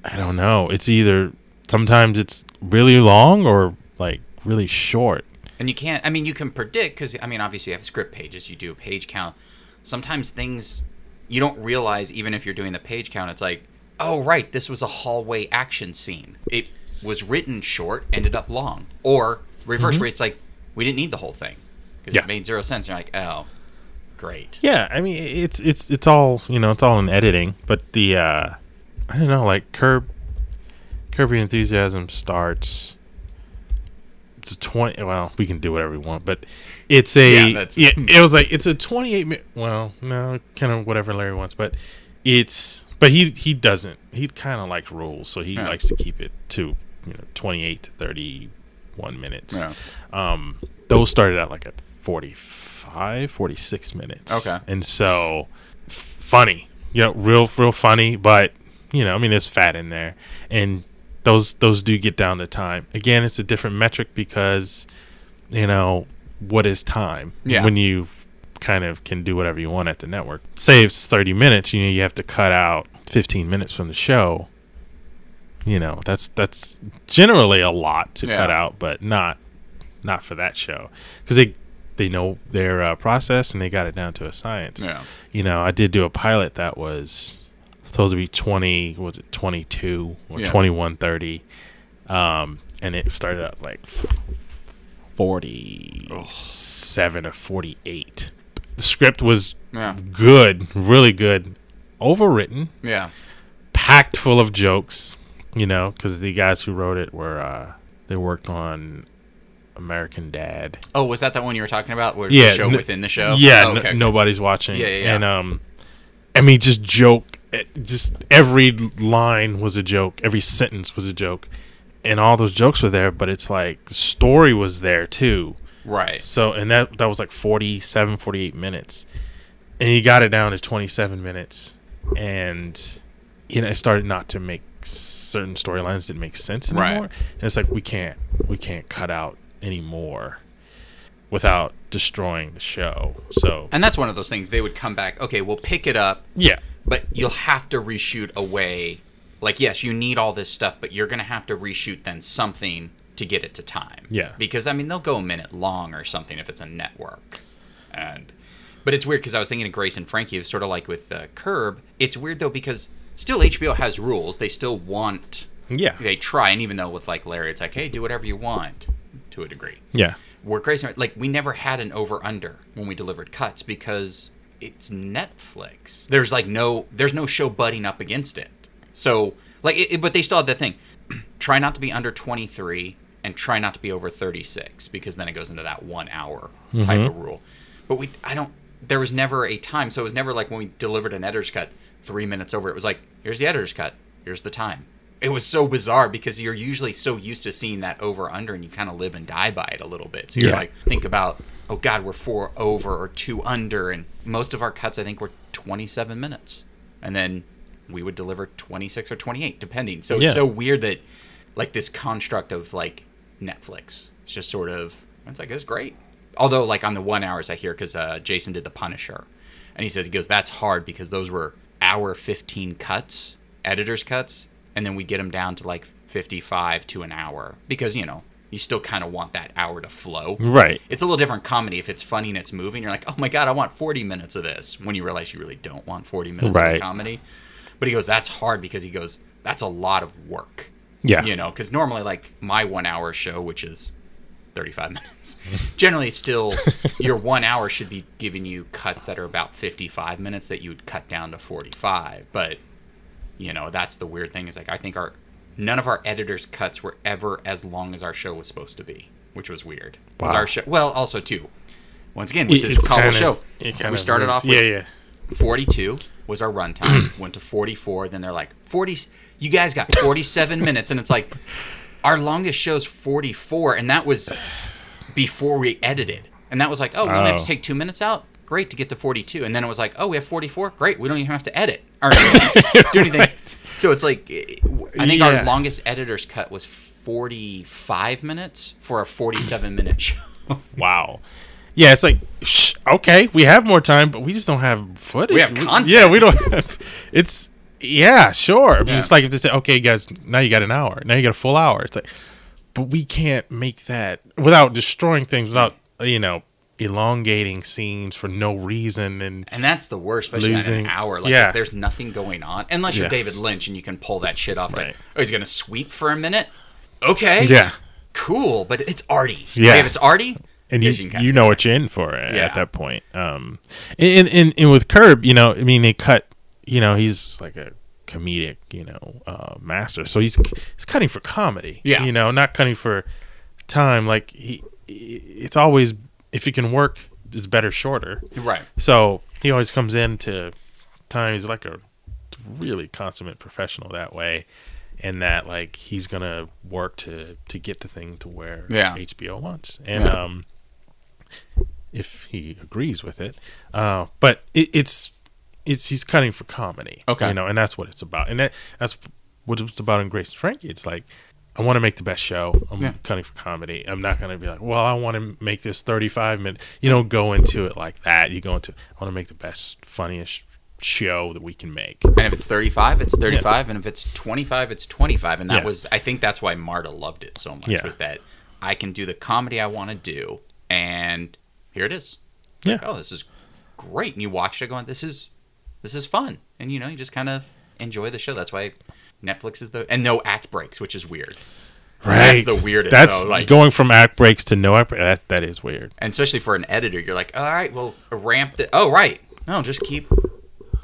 A: i don't know it's either sometimes it's really long or like really short
B: And you can't. I mean, you can predict because I mean, obviously, you have script pages. You do a page count. Sometimes things you don't realize, even if you're doing the page count. It's like, oh right, this was a hallway action scene. It was written short, ended up long, or reverse, where it's like we didn't need the whole thing because
A: Yeah.
B: it made zero sense. you're like, oh, great.
A: Yeah, I mean it's it's it's all you know it's all in editing, but the uh I don't know like Curb Your Enthusiasm starts. It's a twenty. Well, we can do whatever we want, but it's a
B: Yeah,
A: yeah.
B: that's-
A: it was like it's a twenty-eight minute. Well, no, kind of whatever Larry wants, but it's but he he doesn't. He kind of likes rules, so he
B: Yeah.
A: likes to keep it to you know twenty-eight to thirty-one minutes.
B: Yeah.
A: Um, those started out like at 45, 46 minutes.
B: Okay.
A: And so f- funny, you know, real, real funny, but you know, I mean, there's fat in there. And those those do get down to time. Again, it's a different metric because you know what is time
B: Yeah.
A: when you kind of can do whatever you want at the network. Say it's 30 minutes, you know, you have to cut out 15 minutes from the show. You know, that's that's generally a lot to
B: Yeah.
A: cut out, but not not for that show because they they know their uh, process and they got it down to a science
B: Yeah.
A: you know, I did do a pilot that was supposed to be 20, was it 22 or
B: Yeah.
A: 21, 30. Um, and it started out like 47 or 48. The script was
B: Yeah.
A: good, really good, overwritten,
B: Yeah.
A: packed full of jokes, you know, because the guys who wrote it were, uh, they worked on American Dad.
B: Oh, was that that one you were talking about? Where
A: Yeah,
B: the show
A: n-
B: within the show?
A: Yeah,
B: Oh,
A: n-
B: okay, okay.
A: nobody's watching.
B: Yeah, yeah, yeah.
A: And um, I mean, just joke. eh, Just every line was a joke. Every sentence was a joke, and all those jokes were there. But it's like the story was there too.
B: Right.
A: So, and that that was like 47, 48 minutes, and you got it down to twenty seven minutes, and you know it started not to make certain storylines didn't make sense anymore.
B: Right.
A: anymore. And it's like we can't we can't cut out anymore without destroying the show. So
B: And that's one of those things. They would come back. Okay, we'll pick it up,
A: yeah,
B: but you'll have to reshoot away. Like, yes, you need all this stuff, but you're going to have to reshoot then something to get it to time.
A: Yeah.
B: Because I mean, they'll go a minute long or something if it's a network, and but it's weird because I was thinking of Grace and Frankie. Sort of like with uh, Curb. It's weird though because still HBO has rules. They still want.
A: yeah,
B: They try, and even though with like Larry, it's like, hey, do whatever you want, to a degree.
A: yeah,
B: We're crazy. Like we never had an over under when we delivered cuts because it's Netflix. There's like no there's no show butting up against it. So like, it, it- but they still have that thing. [CLEARS THROAT] try not to be under 23 and try not to be over 36 because then it goes into that one hour type mm-hmm. of rule. But we I don't. There was never a time, so it was never like when we delivered an editor's cut three minutes over. It was like here's the editor's cut. Here's the time. It was so bizarre because you're usually so used to seeing that over under and you kind of live and die by it a little bit. So you're
A: Yeah.
B: like, think about, oh God, we're four over or two under. And most of our cuts, I think, were 27 minutes. And then we would deliver 26 or 28, depending. So it's so weird that, like, this construct of, like, Netflix, it's just sort of, it's like, it's great. Although, like, on the one hours I hear, because uh, Jason did The Punisher. And he said, he goes, that's hard because those were hour 15 cuts, editor's cuts. And then we get them down to like 55 to an hour because, you know, you still kind of want that hour to flow.
A: right.
B: It's a little different comedy if it's funny and it's moving. You're like, oh my God, I want 40 minutes of this when you realize you really don't want 40 minutes of
A: Right.
B: a comedy. But he goes, that's hard because he goes, that's a lot of work.
A: Yeah,
B: You know, because normally, like my one hour show, which is 35 [LAUGHS] minutes, generally still [LAUGHS] your one hour should be giving you cuts that are about 55 minutes that you would cut down to 45. But, you know, that's the weird thing is like, I think our none of our editors' cuts were ever as long as our show was supposed to be, which was weird.
A: Wow.
B: our show, well, also, too, once again, with
A: It-
B: this
A: kind
B: show, we started
A: moves-
B: off with
A: yeah, yeah.
B: 42 was our runtime. [CLEARS THROAT] went to 44. Then they're like 40. You guys got 47 [LAUGHS] minutes, and it's like our longest show's 44, and that was before we edited. And that was like, oh, we only have to
A: Oh.
B: take two minutes out. Great to get to 42. And then it was like, oh, we have 44. Great, we don't even have to edit or [LAUGHS] do anything. So it's like, eh, eh, I think
A: Yeah.
B: our longest editor's cut was 45 minutes for a 47 minute show.
A: Wow. Yeah, it's like shh, okay, we have more time, but we just don't have footage.
B: We have content.
A: Yeah, we don't have. It's yeah, sure. I mean,
B: Yeah.
A: it's like if they say, okay, guys, now you got an hour. Now you got a full hour. It's like, but we can't make that without destroying things, without you know, elongating scenes for no reason and
B: And that's the worst, especially
A: Losing-
B: an hour. Like
A: yeah.
B: if there's nothing going on, unless you're
A: Yeah.
B: David Lynch and you can pull that shit off.
A: Right.
B: Like, oh, he's gonna sweep for a minute. Okay,
A: yeah,
B: cool. But it's arty.
A: Yeah.
B: If it's arty,
A: and you you know what you're in for at
B: Yeah.
A: that point. Um, and, and and with Curb, you know, I mean, they cut. You know, he's like a comedic, you know, uh, master. So he's he's cutting for comedy.
B: Yeah.
A: you know, not cutting for time. Like he, it's always if you can work, it's better shorter.
B: right.
A: So he always comes into time. He's like a really consummate professional that way, and that like he's gonna work to to get the thing to where
B: Yeah.
A: HBO wants, and
B: Yeah.
A: um, if he agrees with it, uh, but it, it's it's he's cutting for comedy,
B: Okay.
A: you know, and that's what it's about, and that that's what it's about in Grace and Frankie. It's like I want to make the best show. I'm
B: Yeah.
A: cutting for comedy. I'm not going to be like, well, I want to make this 35 minute. You don't go into it like that. You go into, I want to make the best, funniest show that we can make.
B: And if it's 35, it's 35. And if it's 25, it's 25. And that
A: Yeah.
B: was, I think that's why Marta loved it so much,
A: Yeah.
B: was that I can do the comedy I want to do. And here it is.
A: Yeah.
B: Like, oh, this is great. And you watch it going, this is, this is fun. And, you know, you just kind of enjoy the show. That's why Netflix is the, and no act breaks, which is weird.
A: Right.
B: That's the weirdest,
A: That's
B: though, like-
A: going from act breaks to no act break. That, that is weird.
B: And especially for an editor, you're like, all right, well, ramp it. Oh, right. No, just keep.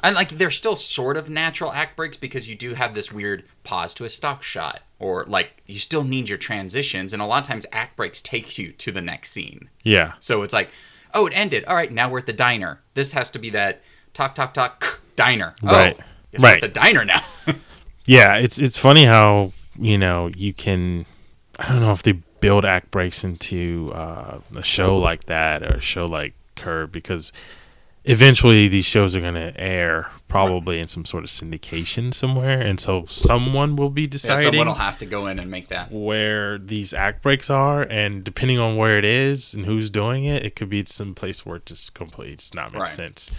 B: And like, they're still sort of natural act breaks because you do have this weird pause to a stock shot, or like you still need your transitions, and a lot of times act breaks takes you to the next scene.
A: Yeah.
B: So it's like, oh, it ended. All right, now we're at the diner. This has to be that talk, talk, talk diner. Oh,
A: Right.
B: we're
A: Right.
B: At the diner now. [LAUGHS]
A: Yeah. It's, it's funny how, you know, you can, I don't know if they build act breaks into uh, a show like that or a show like Curb because eventually these shows are going to air probably in some sort of syndication somewhere. And so someone will be
B: yeah,
A: deciding.
B: someone will have to go in and make that.
A: where these act breaks are, and depending on where it is and who's doing it, it could be some place where it just completely does not make
B: Right.
A: sense.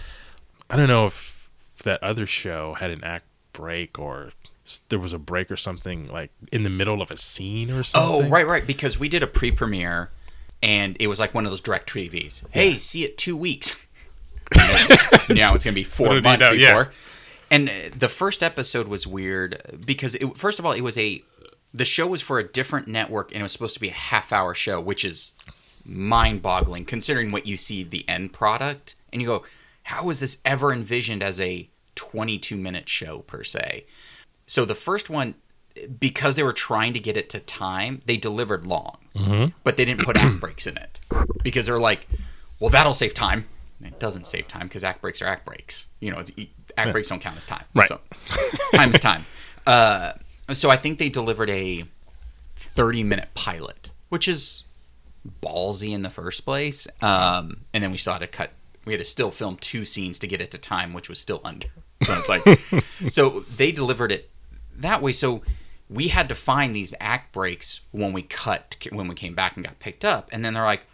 A: I don't know if that other show had an act break or there was a break or something like in the middle of a scene or
B: oh,
A: something.
B: Oh, right, right. Because we did a pre-premiere, and it was like one of those DirecTVs. Hey, see it two weeks. [LAUGHS] now it's gonna be four
A: What did he
B: months
A: know? Yeah.
B: before. And uh, the first episode was weird because it, first of all, it was a the show was for a different network, and it was supposed to be a half-hour show, which is mind-boggling considering what you see the end product, and you go, how was this ever envisioned as a 22-minute show per se? So the first one, because they were trying to get it to time, they delivered long,
A: Mm-hmm.
B: but they didn't put [CLEARS THROAT] act breaks in it because they're like, well, that'll save time. It doesn't save time because act breaks are act breaks. You know, it's, act breaks don't count as time.
A: Right.
B: So time is time. [LAUGHS] Uh, so I think they delivered a 30 minute pilot, which is ballsy in the first place. Um, and then we still had to cut. We had to still film two scenes to get it to time, which was still under. So it's like, [LAUGHS] so they delivered it that way. So we had to find these act breaks when we cut, when we came back and got picked up. And then they're like,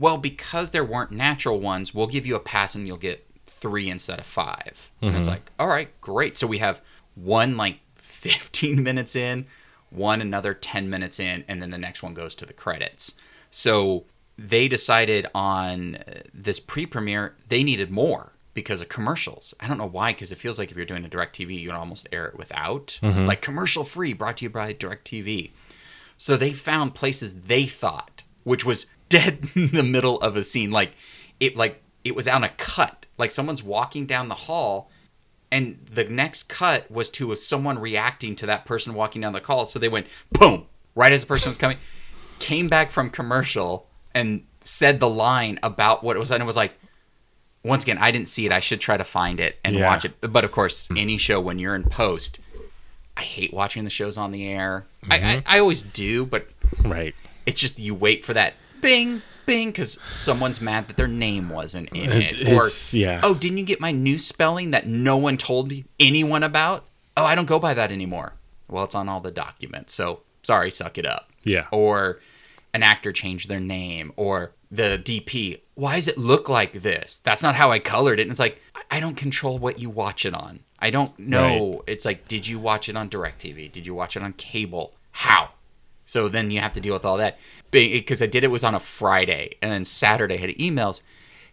B: well, because there weren't natural ones, we'll give you a pass and you'll get three instead of 5 And it's like, all right, great. So we have one like [LAUGHS] 15 minutes in, one another 10 minutes in, and then the next one goes to the credits. So they decided on uh, this pre premiere, they needed more because of commercials. I don't know why, because it feels like if you're doing a DirecTV, you can almost air it without. Like commercial free, brought to you by DirecTV. So they found places they thought, which was dead [LAUGHS] in the middle of a scene, like it like it was on a cut. Like someone's walking down the hall and the next cut was to of someone reacting to that person walking down the hall. So they went boom, right as the person was coming, came back from commercial and said the line about what it was and it was like once again, I didn't see it. I should try to find it and
A: Yeah.
B: watch it. But of course, hmm. any show when you're in post, I hate watching the shows on the air. I, I, mm-hmm. I always do, but
A: Right.
B: it's just you wait for that bing, bing, because someone's mad that their name wasn't in
A: It-
B: it. Or,
A: yeah.
B: oh, didn't you get my new spelling that no one told anyone about? Oh, I don't go by that anymore. Well, it's on all the documents. So sorry, suck it up.
A: Yeah.
B: Or an actor changed their name. Or the DP, why does it look like this? That's not how I colored it. And it's like, I- I don't control what you watch it on. I don't know. It's like, did you watch it on DirecTV? Did you watch it on cable? How? So then you have to deal with all that. Because I did it was on a Friday, and then Saturday I had emails.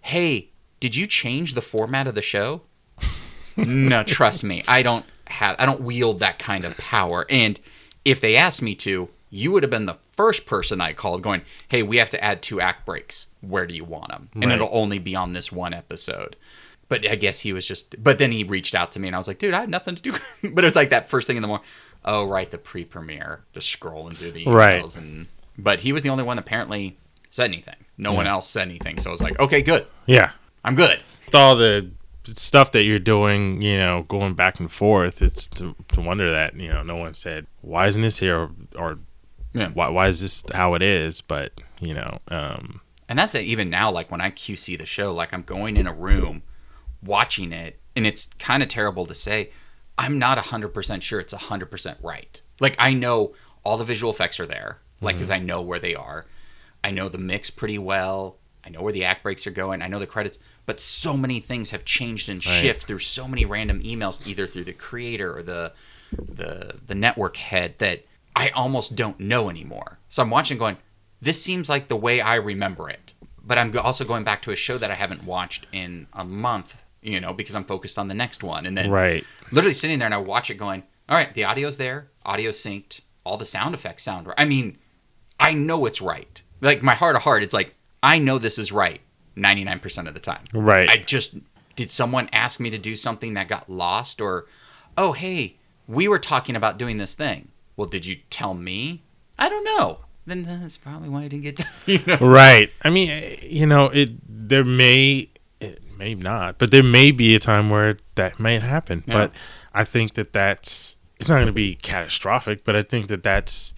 B: Hey, did you change the format of the show? [LAUGHS] no, trust me, I don't have, I don't wield that kind of power. And if they asked me to, you would have been the first person I called, going, "Hey, we have to add two act breaks. Where do you want them?" And
A: Right.
B: it'll only be on this one episode. But I guess he was just. But then he reached out to me, and I was like, "Dude, I have nothing to do." [LAUGHS] but it was like that first thing in the morning. Oh, right, the pre-premiere, just scrolling through the emails,
A: Right.
B: and but he was the only one that apparently said anything. No one else said anything, so I was like, "Okay, good,
A: Yeah.
B: I'm good."
A: With all the stuff that you're doing, you know, going back and forth, it's to, to wonder that, you know, no one said, why isn't this here? Or, or
B: Yeah.
A: why, why is this how it is? But, you know, um,
B: And that's it, even now, like when I QC the show, like I'm going in a room watching it, and it's kind of terrible to say, I'm not 100% sure it's 100% right. Like, I know all the visual effects are there, like, because mm-hmm. I know where they are. I know the mix pretty well. I know where the act breaks are going. I know the credits. But so many things have changed and
A: Right.
B: shift through so many random emails, either through the creator or the the the network head, that I almost don't know anymore. So I'm watching, going, this seems like the way I remember it. But I'm also going back to a show that I haven't watched in a month, you know, because I'm focused on the next one. And then
A: Right.
B: literally sitting there and I watch it going, all right, the audio's there, audio synced, all the sound effects sound right. I mean, I know it's right. Like my heart of heart, it's like, I know this is right 99% of the time.
A: Right.
B: I just, did someone ask me to do something that got lost? Or, oh, hey, we were talking about doing this thing. Well, did you tell me? I don't know. Then that's probably why I didn't get done. [LAUGHS] You know?
A: Right. I mean, you know, it there may it may not, but there may be a time where that may happen.
B: Yeah.
A: But I think that that's it's not going to be catastrophic, but I think that that's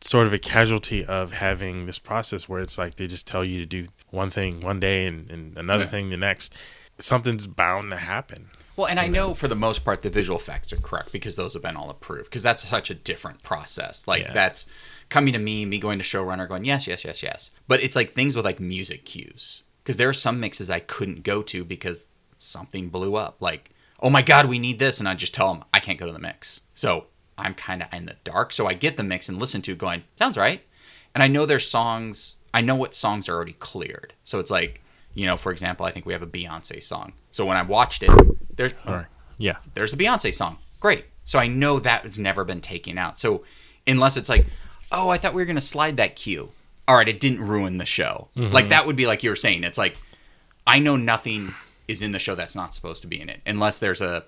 A: sort of a casualty of having this process where it's like they just tell you to do one thing one day and, and another
B: Yeah.
A: thing the next. Something's bound to happen.
B: Well, and I know for the most part the visual effects are correct because those have been all approved because that's such a different process. Like
A: Yeah.
B: that's coming to me, me going to showrunner, going yes, yes, yes, yes. But it's like things with like music cues because there are some mixes I couldn't go to because something blew up. Like oh my god, we need this, and I just tell them I can't go to the mix. So I'm kind of in the dark. So I get the mix and listen to it going sounds right, and I know there's songs. I know what songs are already cleared. So it's like you know, for example, I think we have a Beyonce song. So when I watched it, there's
A: Yeah.
B: there's a Beyonce song. Great. So I know that has never been taken out. So unless it's like, oh, I thought we were going to slide that cue. All right, it didn't ruin the show. Mm-hmm. Like that would be like you were saying. It's like, I know nothing is in the show that's not supposed to be in it. Unless there's a,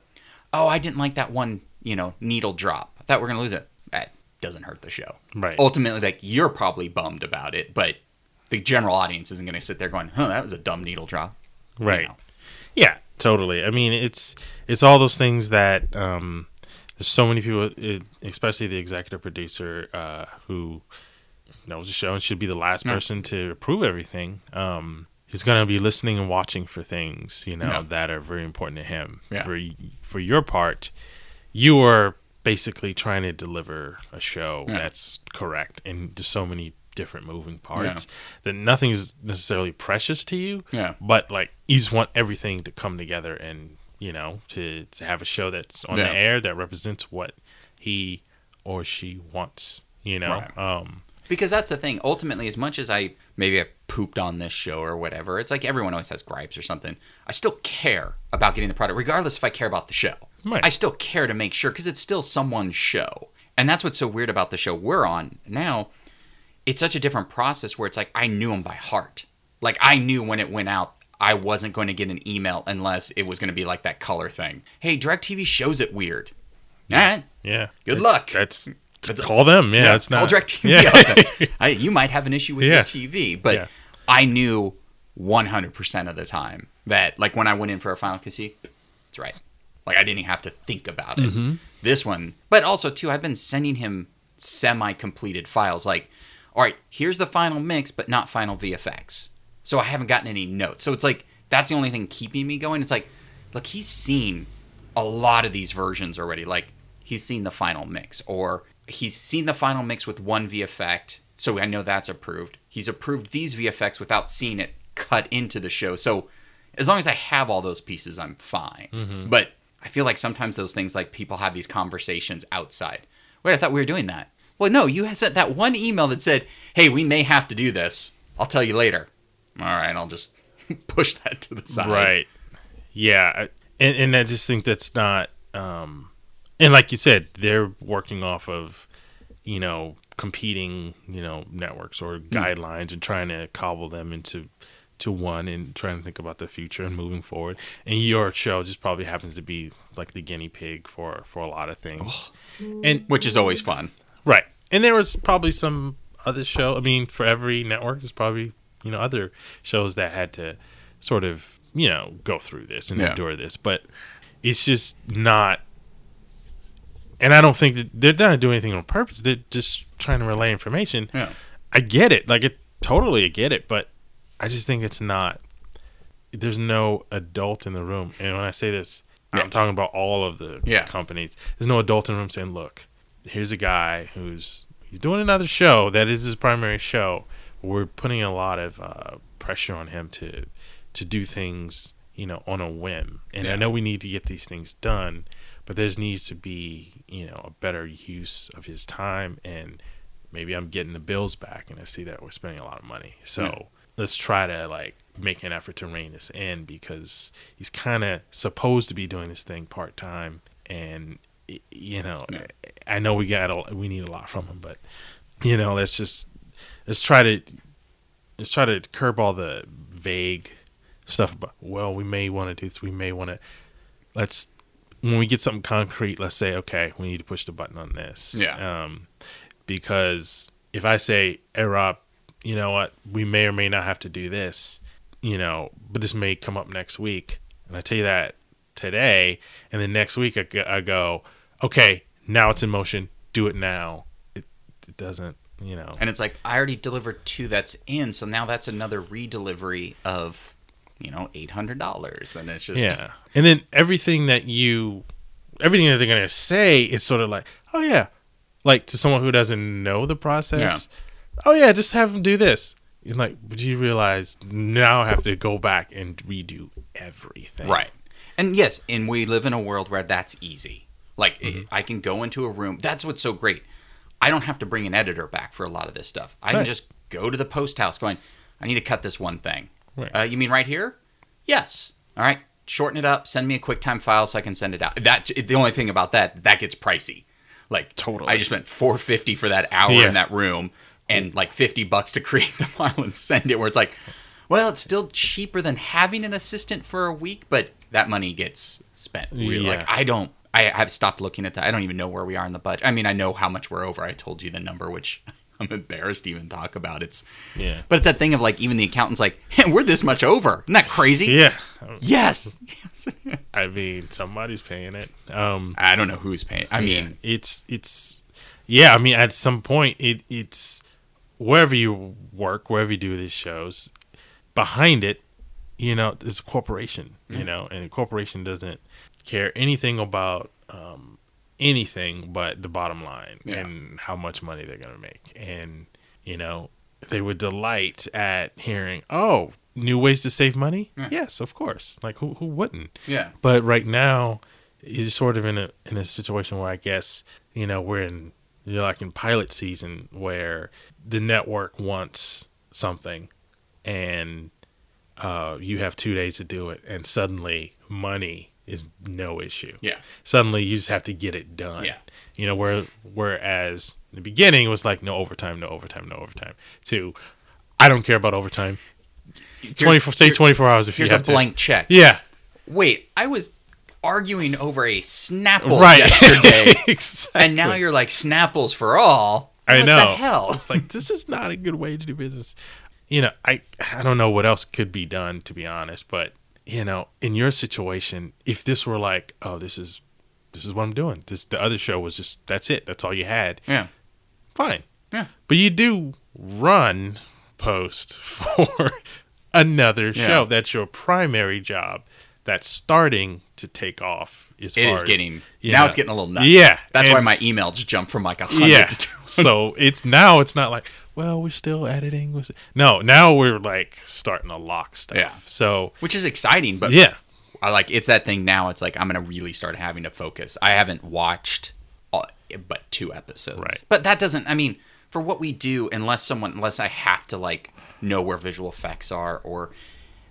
B: oh, I didn't like that one, you know, needle drop. Thought we are going to lose it. That doesn't hurt the show.
A: Right.
B: Ultimately, like you're probably bummed about it, but the general audience isn't going to sit there going, huh, that was a dumb needle drop. You
A: Right.
B: know?
A: Yeah, totally. I mean, it's it's all those things that um, there's so many people, it, especially the executive producer uh, who knows the show and should be the last person to approve everything. Um, he's going to be listening and watching for things, you know, that are very important to him.
B: Yeah.
A: For for your part, you are basically trying to deliver a show
B: Yeah.
A: that's correct and there's so many different moving parts that nothing is necessarily precious to you
B: Yeah.
A: but like you just want everything to come together and you know to, to have a show that's on
B: Yeah.
A: the air that represents what he or she wants you know
B: Right.
A: um
B: Because that's the thing. Ultimately, as much as I maybe I pooped on this show or whatever, it's like everyone always has gripes or something. I still care about getting the product, regardless if I care about the show.
A: Right.
B: I still care to make sure because it's still someone's show. And that's what's so weird about the show we're on now. It's such a different process where it's like I knew them by heart. Like I knew when it went out, I wasn't going to get an email unless it was going to be like that color thing. Hey, DirecTV shows it weird. All right.
A: yeah
B: Good luck.
A: that's Call them yeah, it's not
B: Call DirecTV.
A: yeah.
B: Yeah. [LAUGHS] I, you might have an issue with
A: Yeah.
B: your TV, but
A: Yeah.
B: I knew 100% of the time that, like, when I went in for a final QC, it's right. Like, I didn't have to think about it.
A: Mm-hmm.
B: This one, but also, too, I've been sending him semi completed files. Like, all right, here's the final mix, but not final VFX. So I haven't gotten any notes. So it's like, that's the only thing keeping me going. It's like, look, he's seen a lot of these versions already. Like he's seen the final mix, or he's seen the final mix with one VFX, so I know that's approved. He's approved these VFX without seeing it cut into the show. So as long as I have all those pieces, I'm fine. But I feel like sometimes those things, like people have these conversations outside. Wait, I thought we were doing that. Well, no, you sent that one email that said, "Hey, we may have to do this. I'll tell you later." All right, I'll just [LAUGHS] push that to the side.
A: Right. Yeah, and and I just think that's not. Um, and like you said, they're working off of, you know, competing, you know, networks or hmm. guidelines and trying to cobble them into to one and trying to think about the future and moving forward. And your show just probably happens to be like the guinea pig for for a lot of things. And
B: Which is always fun.
A: Right. And there was probably some other show. I mean, for every network, there's probably, you know, other shows that had to sort of, you know, go through this and
B: Yeah.
A: endure this. But it's just not. And I don't think that they're not doing anything on purpose. They're just trying to relay information.
B: Yeah.
A: I get it. Like, it totally I get it. But I just think it's not. There's no adult in the room. And when I say this,
B: Yeah.
A: I'm talking about all of the
B: Yeah.
A: companies. There's no adult in the room saying, "Look, here's a guy who's he's doing another show that is his primary show. We're putting a lot of uh, pressure on him to to do things, you know, on a whim. And
B: Yeah.
A: I know we need to get these things done, but there needs to be, you know, a better use of his time and maybe I'm getting the bills back and I see that we're spending a lot of money. So
B: Yeah.
A: let's try to like make an effort to rein this in because he's kind of supposed to be doing this thing part time and you know
B: Yeah.
A: I know we got a, we need a lot from him but you know let's just let's try to let's try to curb all the vague stuff about well we may want to do this we may want to let's when we get something concrete let's say okay we need to push the button on this.
B: Yeah.
A: um because if i say hey rob you know what? We may or may not have to do this you know but this may come up next week. And i tell you that today and then next week i go, I go okay now it's in motion. Do it now. It, it doesn't you know.
B: And it's like I already delivered two that's in, so now that's another redelivery of, you know, eight hundred dollars, and it's just
A: Yeah. And then everything that you, everything that they're going to say is sort of like, oh, yeah. Like to someone who doesn't know the process, oh, yeah, just have them do this. And like, do you realize now I have to go back and redo everything.
B: Right. And yes, and we live in a world where that's easy. Like
A: Mm-hmm.
B: I I can go into a room. That's what's so great. I don't have to bring an editor back for a lot of this stuff. I can just go to the post house going, I need to cut this one thing.
A: Right.
B: Uh, you mean right here? Yes. All right. Shorten it up. Send me a QuickTime file so I can send it out. That the only thing about that that gets pricey. Like
A: Totally.
B: I just spent four fifty for that hour
A: Yeah.
B: in that room and like fifty bucks to [LAUGHS] create the file and send it. Where it's like, well, it's still cheaper than having an assistant for a week, but that money gets spent.
A: Yeah.
B: Like I don't. I have stopped looking at that. I don't even know where we are in the budget. I mean, I know how much we're over. I told you the number, which I'm embarrassed to even talk about. It's
A: Yeah.
B: but it's that thing of like even the accountant's like, hey, we're this much over. Isn't that crazy?
A: Yeah.
B: Yes. [LAUGHS]
A: I mean, somebody's paying it. Um,
B: I don't know who's paying. I mean,
A: yeah, it's it's yeah i mean at some point it it's wherever you work wherever you do these shows behind it you know there's a corporation you know and a corporation doesn't care anything about um anything but the bottom line
B: Yeah.
A: and how much money they're going to make and you know they would delight at hearing oh new ways to save money
B: Yeah.
A: yes of course like who who wouldn't
B: yeah.
A: but right now, he's sort of in a in a situation where I guess you know we're in you're like in pilot season where the network wants something, and uh, you have two days to do it, and suddenly money is no issue.
B: Yeah.
A: Suddenly you just have to get it done.
B: Yeah.
A: You know, where whereas in the beginning it was like no overtime, no overtime, no overtime. To I don't care about overtime. Twenty four say twenty four hours if
B: Here's
A: you
B: a
A: have to.
B: blank check.
A: Yeah.
B: Wait, I was arguing over a Snapple
A: right
B: yesterday, [LAUGHS]
A: exactly.
B: and now you're like Snapples for all.
A: I
B: what
A: know.
B: the hell?
A: it's like this is not a good way to do business you know i i don't know what else could be done to be honest but you know in your situation if this were like oh this is this is what i'm doing this the other show was just that's it that's all you had
B: yeah.
A: fine
B: Yeah.
A: but you do run post [LAUGHS] for another
B: Yeah.
A: show that's your primary job that's starting to take off as
B: It is
A: as,
B: getting
A: you
B: now.
A: know.
B: it's getting a little nuts.
A: Yeah,
B: that's why my email just jumped from like a hundred
A: yeah.
B: to two.
A: so it's now it's not like well we're still editing. We're No, now we're like starting to lock stuff.
B: Yeah.
A: So
B: which is exciting. But
A: yeah,
B: I like it's that thing now. It's like I'm gonna really start having to focus. I haven't watched all, but two episodes,
A: Right.
B: But that doesn't. I mean, for what we do, unless someone, unless I have to like know where visual effects are, or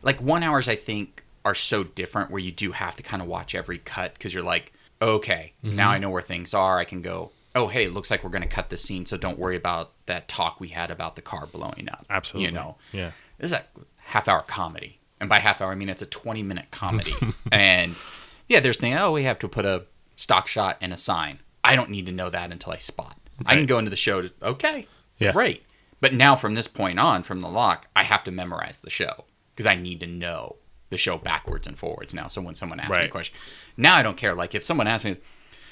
B: like one hours, I think are so different where you do have to kind of watch every cut because you're like, okay,
A: Mm-hmm.
B: now I know where things are. I can go. Oh, hey, it looks like we're gonna cut the scene, so don't worry about that talk we had about the car blowing up.
A: absolutely.
B: You know,
A: Yeah.
B: this is a half hour comedy. And by half hour, I mean it's a 20 minute comedy. [LAUGHS] and yeah, there's thing, oh, we have to put a stock shot and a sign. I don't need to know that until I spot. I can go into the show to, okay,
A: Yeah.
B: great. But now from this point on, from the lock, I have to memorize the show because I need to know the show backwards and forwards now. So when someone asks me a question, now I don't care. Like if someone asks me,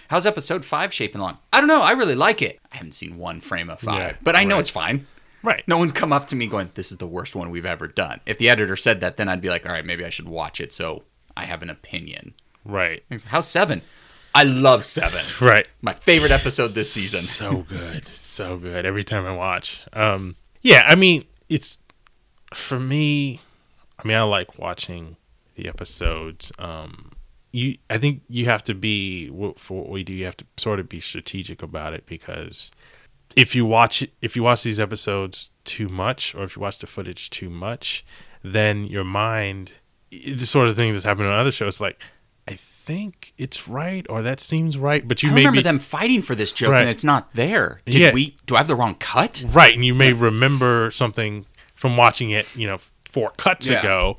B: how's episode five shaping along? I don't know. I really like it. I haven't seen one frame of five,
A: Yeah,
B: but I know it's fine.
A: Right.
B: No one's come up to me going, "This is the worst one we've ever done." If the editor said that, then I'd be like, "All right, maybe I should watch it so I have an opinion."
A: right,
B: How's seven? I love seven. [LAUGHS]
A: right.
B: My favorite episode this [LAUGHS] season.
A: So good, so good. Every time I watch, um, yeah. I mean, it's for me. I mean, I like watching the episodes. Um, you, I think you have to be for what we do. You have to sort of be strategic about it because if you watch if you watch these episodes too much, or if you watch the footage too much, then your mind, the sort of thing that's happened on other shows. Like, I think it's right, or that seems right, but you
B: I
A: may
B: remember
A: be
B: them fighting for this joke
A: Right.
B: and it's not there. Did
A: Yeah.
B: we do I have the wrong cut?
A: Right, and you may remember something from watching it, you know, four cuts
B: Yeah.
A: ago,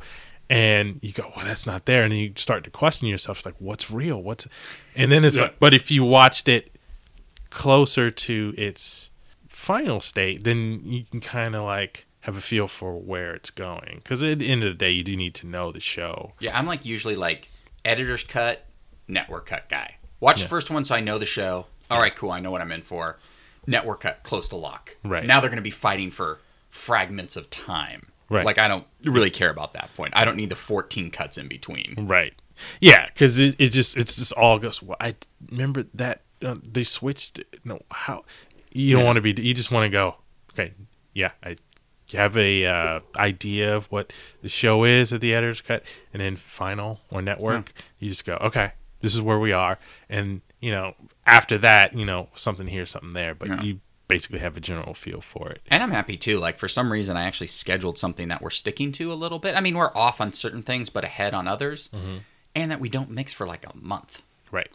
A: and you go, "Well, that's not there," and then you start to question yourself, like, "What's real? What's?" And then it's
B: Yeah.
A: like, but if you watched it closer to its final state, then you can kind of like have a feel for where it's going, because at the end of the day, you do need to know the show.
B: Yeah, I'm like usually like editor's cut, network cut guy. Watch
A: Yeah.
B: the first one so I know the show. All right, cool. I know what I'm in for. Network cut, close to lock.
A: Right.
B: Now they're going to be fighting for fragments of time.
A: Right.
B: Like I don't really care about that point. I don't need the 14 cuts in between.
A: Right. Yeah, because it, it just it's just all goes. Well, I remember that uh, they switched. No, how you don't
B: Yeah.
A: want to be. You just want to go. Okay, yeah, I have a uh, idea of what the show is at the editor's cut, and then final or network. You just go. Okay, this is where we are, and you know after that, you know something here, something there, but
B: Yeah.
A: you basically have a general feel for it.
B: And I'm happy too. Like for some reason, I actually scheduled something that we're sticking to a little bit. I mean, we're off on certain things, but ahead on others,
A: Mm-hmm.
B: and that we don't mix for like a month.
A: Right.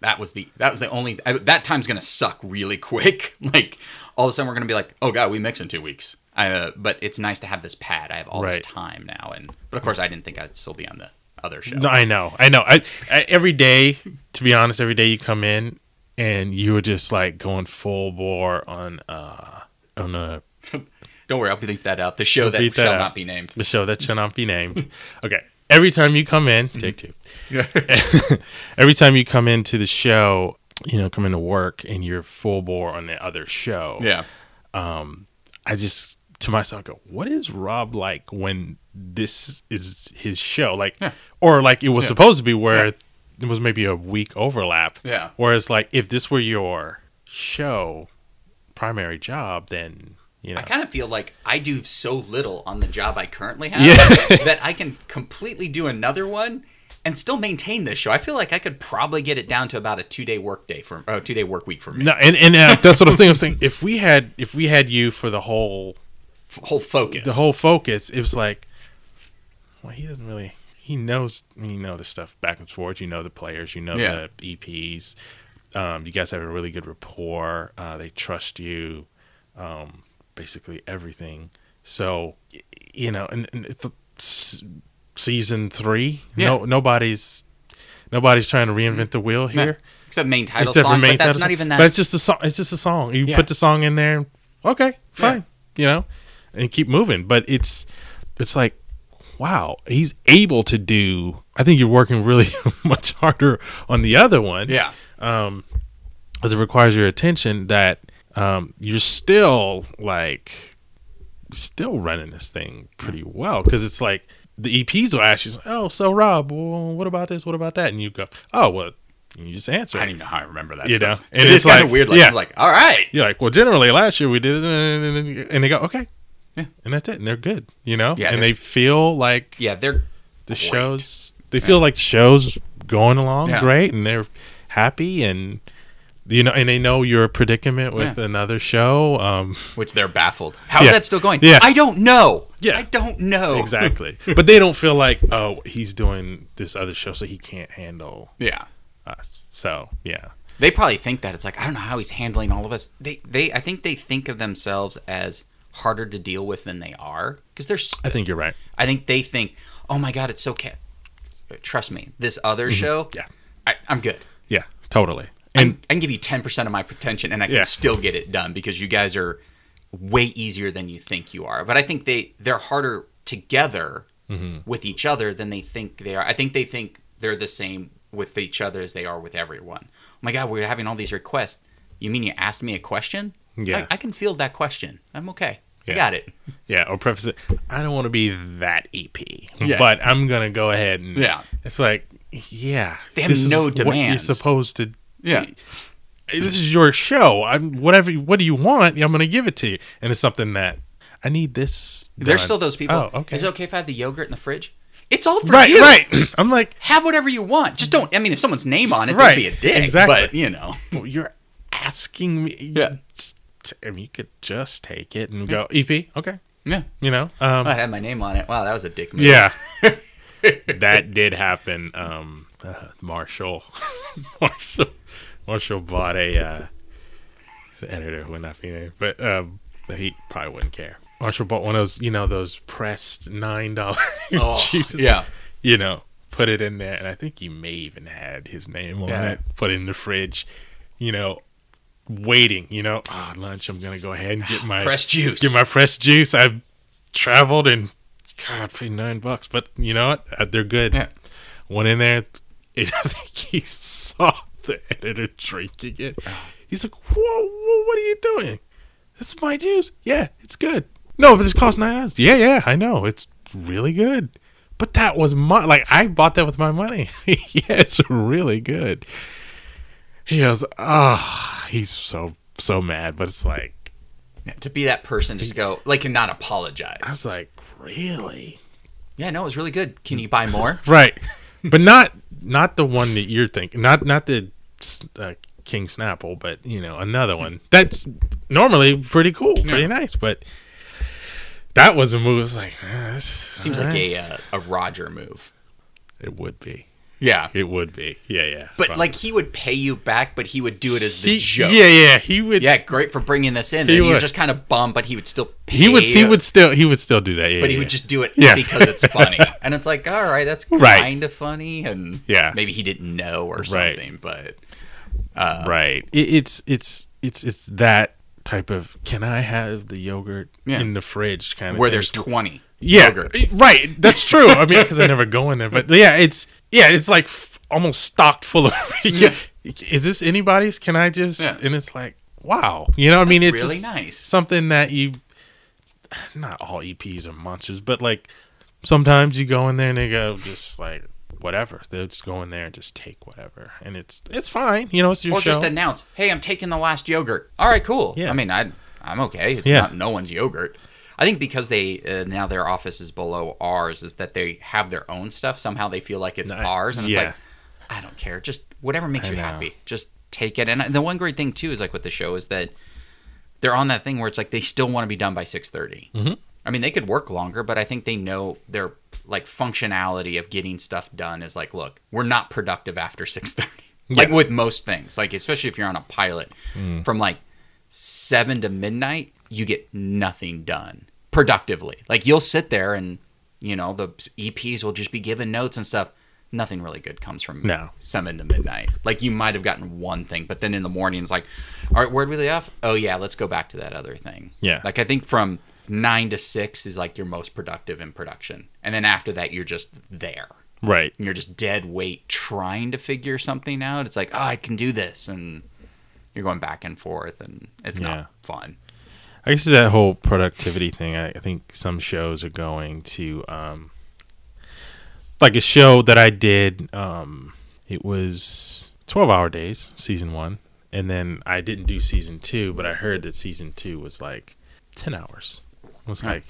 B: That was the that was the only I, that time's gonna suck really quick. [LAUGHS] Like all of a sudden we're gonna be like, oh god, we mix in two weeks. Uh, but it's nice to have this pad. I have all
A: Right.
B: this time now, and but of course I didn't think I'd still be on the other show.
A: No, I know, I know. I, I every day, to be honest, every day you come in and you were just like going full bore on uh on a [LAUGHS]
B: Don't worry, I'll bleep that out. The show that
A: that
B: shall
A: out.
B: not be named.
A: the show that shall not be named. [LAUGHS] Okay, every time you come in, take two. [LAUGHS] every time you come into the show, you know, come into work and you're full bore on the other show.
B: Yeah.
A: Um, I just to myself go, what is Rob like when this is his show? Like,
B: Yeah.
A: or like it was
B: Yeah.
A: supposed to be where
B: Yeah.
A: There was maybe a week overlap.
B: Yeah.
A: Whereas like if this were your show primary job, then you know.
B: I kind of feel like I do so little on the job I currently have
A: Yeah. [LAUGHS]
B: that I can completely do another one and still maintain this show. I feel like I could probably get it down to about a two day work day for uh, two day work week for me.
A: no, and and uh, that's what I was thinking. I was thinking if we had if we had you for the whole
B: whole focus.
A: the whole focus, it was like, well, he doesn't really. He knows you know the stuff back and forth. You know the players. You know
B: Yeah.
A: the EPs. Um, you guys have a really good rapport. Uh, they trust you. Um, basically everything. So you know, and, and season three. No, nobody's nobody's trying to reinvent the wheel
B: Yeah.
A: here.
B: Except main title
A: except
B: song,
A: for main
B: but that's
A: title
B: not
A: song.
B: even that.
A: But it's just a song. It's just a song. You
B: Yeah.
A: put the song in there. Okay, fine. You know, and keep moving. But it's it's like, wow, he's able to do. I think you're working really [LAUGHS] much harder on the other one.
B: yeah.
A: Um, as it requires your attention. That um, you're still like still running this thing pretty well because it's like the EPs will ask you, "Oh, so Rob, well, what about this? What about that?" And you go, "Oh, well." You just answer.
B: I don't even know how I remember that.
A: You
B: stuff.
A: know, and
B: it is
A: it's
B: kind
A: like-
B: of weird. Like,
A: yeah.
B: I'm like, all right.
A: You're like, well, generally last year we did, it, and they go, okay,
B: Yeah.
A: and that's it, and they're good, you know,
B: Yeah,
A: and
B: they're-
A: feel like
B: Yeah, they're
A: the
B: great.
A: shows, they feel like the shows going along
B: Yeah.
A: great, and they're happy, and you know, and they know your predicament with
B: Yeah.
A: another show, um,
B: which they're baffled. How's
A: Yeah.
B: that still going?
A: Yeah.
B: I don't know.
A: Yeah.
B: I don't know.
A: exactly, [LAUGHS] but they don't feel like, oh, he's doing this other show, so he can't handle
B: Yeah.
A: us. So yeah,
B: They probably think that it's like I don't know how he's handling all of us. They they I think they think of themselves as harder to deal with than they are because they're.
A: I think you're right.
B: I think they think, oh my god, it's so ca Trust me, this other show,
A: Mm-hmm. Yeah.
B: I, I'm good.
A: Yeah, totally.
B: I,
A: And
B: I can give you ten percent of my attention, and I can
A: Yeah.
B: still get it done because you guys are way easier than you think you are. But I think they they're harder together
A: Mm-hmm.
B: with each other than they think they are. I think they think they're the same with each other as they are with everyone. Oh my god, we're having all these requests. You mean you asked me a question?
A: Yeah.
B: I, I can field that question. I'm okay.
A: Yeah.
B: I got it.
A: Yeah, or preface it. I don't want to be that EP,
B: Yeah.
A: but I'm gonna go ahead and
B: Yeah.
A: It's like yeah,
B: They have
A: this is
B: no
A: what You're
B: demands.
A: supposed to.
B: Yeah.
A: This is your show. I'm whatever. What do you want? I'm going to give it to you. And it's something that I need. This.
B: There's still those people.
A: Oh, okay.
B: Is it okay if I have the yogurt in the fridge? It's all for
A: right,
B: you.
A: right. [CLEARS THROAT] I'm like,
B: Have whatever you want. Just don't. I mean, if someone's name on it,
A: Right,
B: don't be a dick.
A: exactly.
B: But you know,
A: well, you're asking me.
B: Yeah.
A: I mean, you could just take it and go EP. Okay.
B: yeah.
A: You know. Um,
B: Oh, I had my name on it. Wow, that was a dick move.
A: Yeah. [LAUGHS] that did happen. Um, uh, Marshall, [LAUGHS] Marshall, Marshall bought a uh, the editor would not be named, but um, he probably wouldn't care. Marshall bought one of those, you know, those pressed nine dollar
B: Oh, [LAUGHS]
A: cheeses.
B: yeah.
A: you know, put it in there, and I think he may even had his name on
B: Yeah.
A: it. Put it in the fridge, you know, waiting. You know, ah, lunch. I'm gonna go ahead and get [SIGHS] my
B: fresh juice.
A: Get my fresh juice. I've traveled and God, paid nine bucks, but you know what? Uh, They're good.
B: Yeah.
A: Went in there. [LAUGHS] I think he saw the editor drinking it. [SIGHS] He's like, "Whoa, whoa what are you doing? This is my juice. Yeah, it's good. No, but this costs nine dollars. Yeah, yeah, I know. It's really good. But that was my like I bought that with my money. [LAUGHS] yeah, it's really good. He goes, ah, he's so so mad, but it's like
B: to be that person, just go like and not apologize.
A: I was like, really?
B: Yeah, no, it was really good. Can you buy more? [LAUGHS]
A: Right, but not not the one that you're thinking. Not not the uh, King Snapple, but you know another one that's normally pretty cool, pretty
B: Yeah.
A: nice. But that was a move. It's like this,
B: Seems like
A: right.
B: a uh, a Roger move.
A: it would be.
B: Yeah.
A: It would be. Yeah, yeah.
B: But
A: Fine.
B: like he would pay you back, but he would do it as the
A: he,
B: joke.
A: yeah, yeah. He would.
B: Yeah, great for bringing this in. You're just kind of bummed, but he would still pay
A: He would. He would still. He would still do that. Yeah,
B: but he
A: yeah,
B: would just do it
A: Yeah.
B: because it's [LAUGHS] funny. and it's like, all right, that's
A: Right.
B: kind of funny. And
A: Yeah.
B: maybe he didn't know or
A: Right.
B: something, but uh,
A: right. It, it's it's it's it's that type of. Can I have the yogurt
B: Yeah.
A: in the fridge? Kind of
B: where
A: thing.
B: there's 20
A: yeah,
B: yogurts.
A: right. That's true. I mean, because I never go in there, but [LAUGHS] yeah, it's yeah, it's like f- almost stocked full of. [LAUGHS]
B: Yeah.
A: Is this anybody's? Can I just?
B: Yeah.
A: And it's like, wow. You know, what I mean, it's
B: really nice.
A: Something that you. Not all EPs are monsters, but like sometimes you go in there and they go just like whatever. They'll just go in there and just take whatever, and it's it's fine. You know, it's your
B: Or
A: show.
B: just announce, hey, I'm taking the last yogurt. All right, cool.
A: Yeah.
B: I mean, I, I'm okay. It's
A: Yeah.
B: not no one's yogurt. I think because they uh, now their office is below ours, is that they have their own stuff. Somehow they feel like it's
A: Ni-
B: ours, and it's
A: yeah.
B: like, I don't care. Just whatever makes
A: I
B: you
A: know.
B: happy. Just take it. And the one great thing too is like with the show is that they're on that thing where it's like they still want to be done by 6:30.
A: Mhm.
B: I mean, they could work longer, but I think they know their like functionality of getting stuff done is like, look, we're not productive after 6:30. Like
A: Yeah.
B: with most things, like especially if you're on a pilot, from like seven to midnight, you get nothing done productively. Like you'll sit there and you know the EPs will just be given notes and stuff. Nothing really good comes from
A: No.
B: seven to midnight. Like you might have gotten one thing, but then in the morning it's like, all right, where'd we leave off? Oh yeah, let's go back to that other thing.
A: Yeah.
B: Like I think from nine to six is like your most productive in production, and then after that you're just there.
A: right.
B: And you're just dead weight trying to figure something out. It's like, oh, I can do this, and you're going back and forth, and it's
A: Yeah.
B: not fun.
A: I guess it's that whole productivity thing. I, I think some shows are going to, um, like a show that I did. Um, it was twelve hour days, season one, and then I didn't do season two, but I heard that season two was like ten hours. I was
B: Huh.
A: like,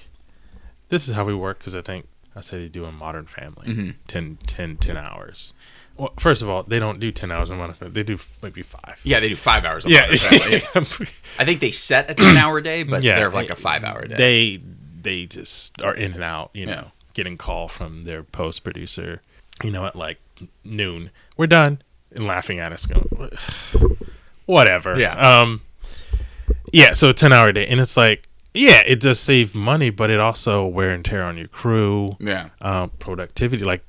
A: this is how we work because I think I say they do in Modern Family,
B: Mhm.
A: 10, 10, 10 hours. Well, first of all, they don't do ten hours Modern Family. They do maybe five.
B: Yeah, they do five hours. Of
A: yeah. [LAUGHS]
B: I think they set a ten hour day, but
A: Yeah,
B: they're like a five hour day.
A: They they just are in and out, you know,
B: Yeah.
A: getting call from their post producer, you know, at like noon. We're done, and laughing at us, going, whatever.
B: Yeah.
A: Um. Yeah. So a ten hour day, and it's like, yeah, it does save money, but it also wear and tear on your crew,
B: yeah,
A: um, productivity. Like,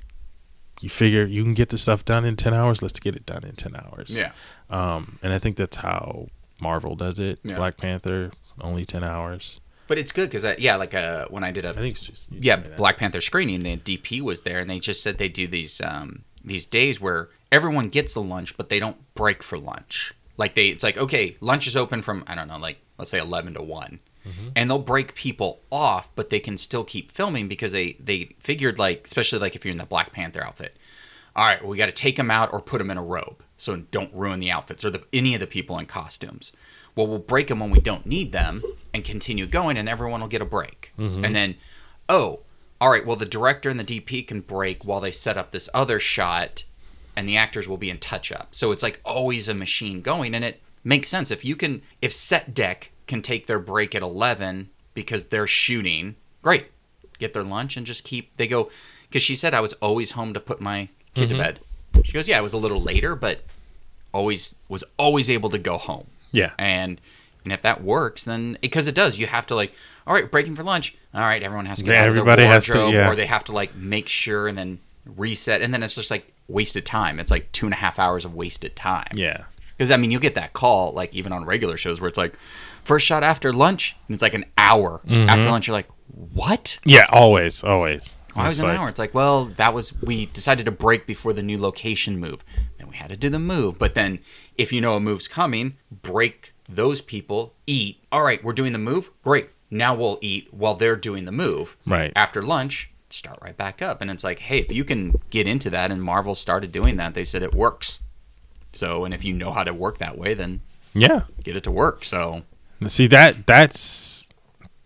A: you figure you can get the stuff done in ten hours. Let's get it done in ten hours.
B: yeah,
A: Um. And I think that's how Marvel does it.
B: Yeah.
A: Black Panther only ten hours.
B: but it's good because yeah, like uh, when I did a
A: I think it's just
B: yeah Black Panther screening, the DP was there, and they just said they do these um, these days where everyone gets the lunch, but they don't break for lunch. Like they, it's like okay, lunch is open from I don't know, like let's say eleven to one, and they'll break people off, but they can still keep filming because they they figured like especially like if you're in the Black Panther outfit. all right, well, we got to take them out or put them in a robe so don't ruin the outfits or the, any of the people in costumes. Well, we'll break them when we don't need them and continue going, and everyone will get a break. Mm-hmm. And then, oh, all right, well, the director and the DP can break while they set up this other shot, and the actors will be in touch up. So it's like always a machine going, and it makes sense. If you can, if set dec can take their break at 11 because they're shooting, great. Get their lunch and just keep, they go, because she said I was always home to put my kid to mm-hmm. bed. She goes, yeah, I was a little later, but always was always able to go home.
A: Yeah.
B: And and if that works, then because it does, you have to like, all right, breaking for lunch. All right, everyone has to get
A: Yeah,
B: out of their
A: everybody has to,
B: wardrobe,
A: yeah.
B: or they have to like make sure and then reset, and then it's just like wasted time. It's like two and a half hours of wasted time.
A: Yeah.
B: Because I mean, you get that call like even on regular shows where it's like first shot after lunch, and it's like an hour
A: Mm-hmm.
B: after lunch. You're like, what?
A: Yeah, always, always.
B: Why was an
A: like-
B: hour? It's like, well, that was we decided to break before the new location move, and we had to do the move. But then, if you know a move's coming, break those people, eat. All right, we're doing the move. Great. Now we'll eat while they're doing the move.
A: Right.
B: After lunch, start right back up, and it's like, hey, if you can get into that, and Marvel started doing that, they said it works. So, and if you know how to work that way, then
A: Yeah.
B: get it to work. So,
A: See that that's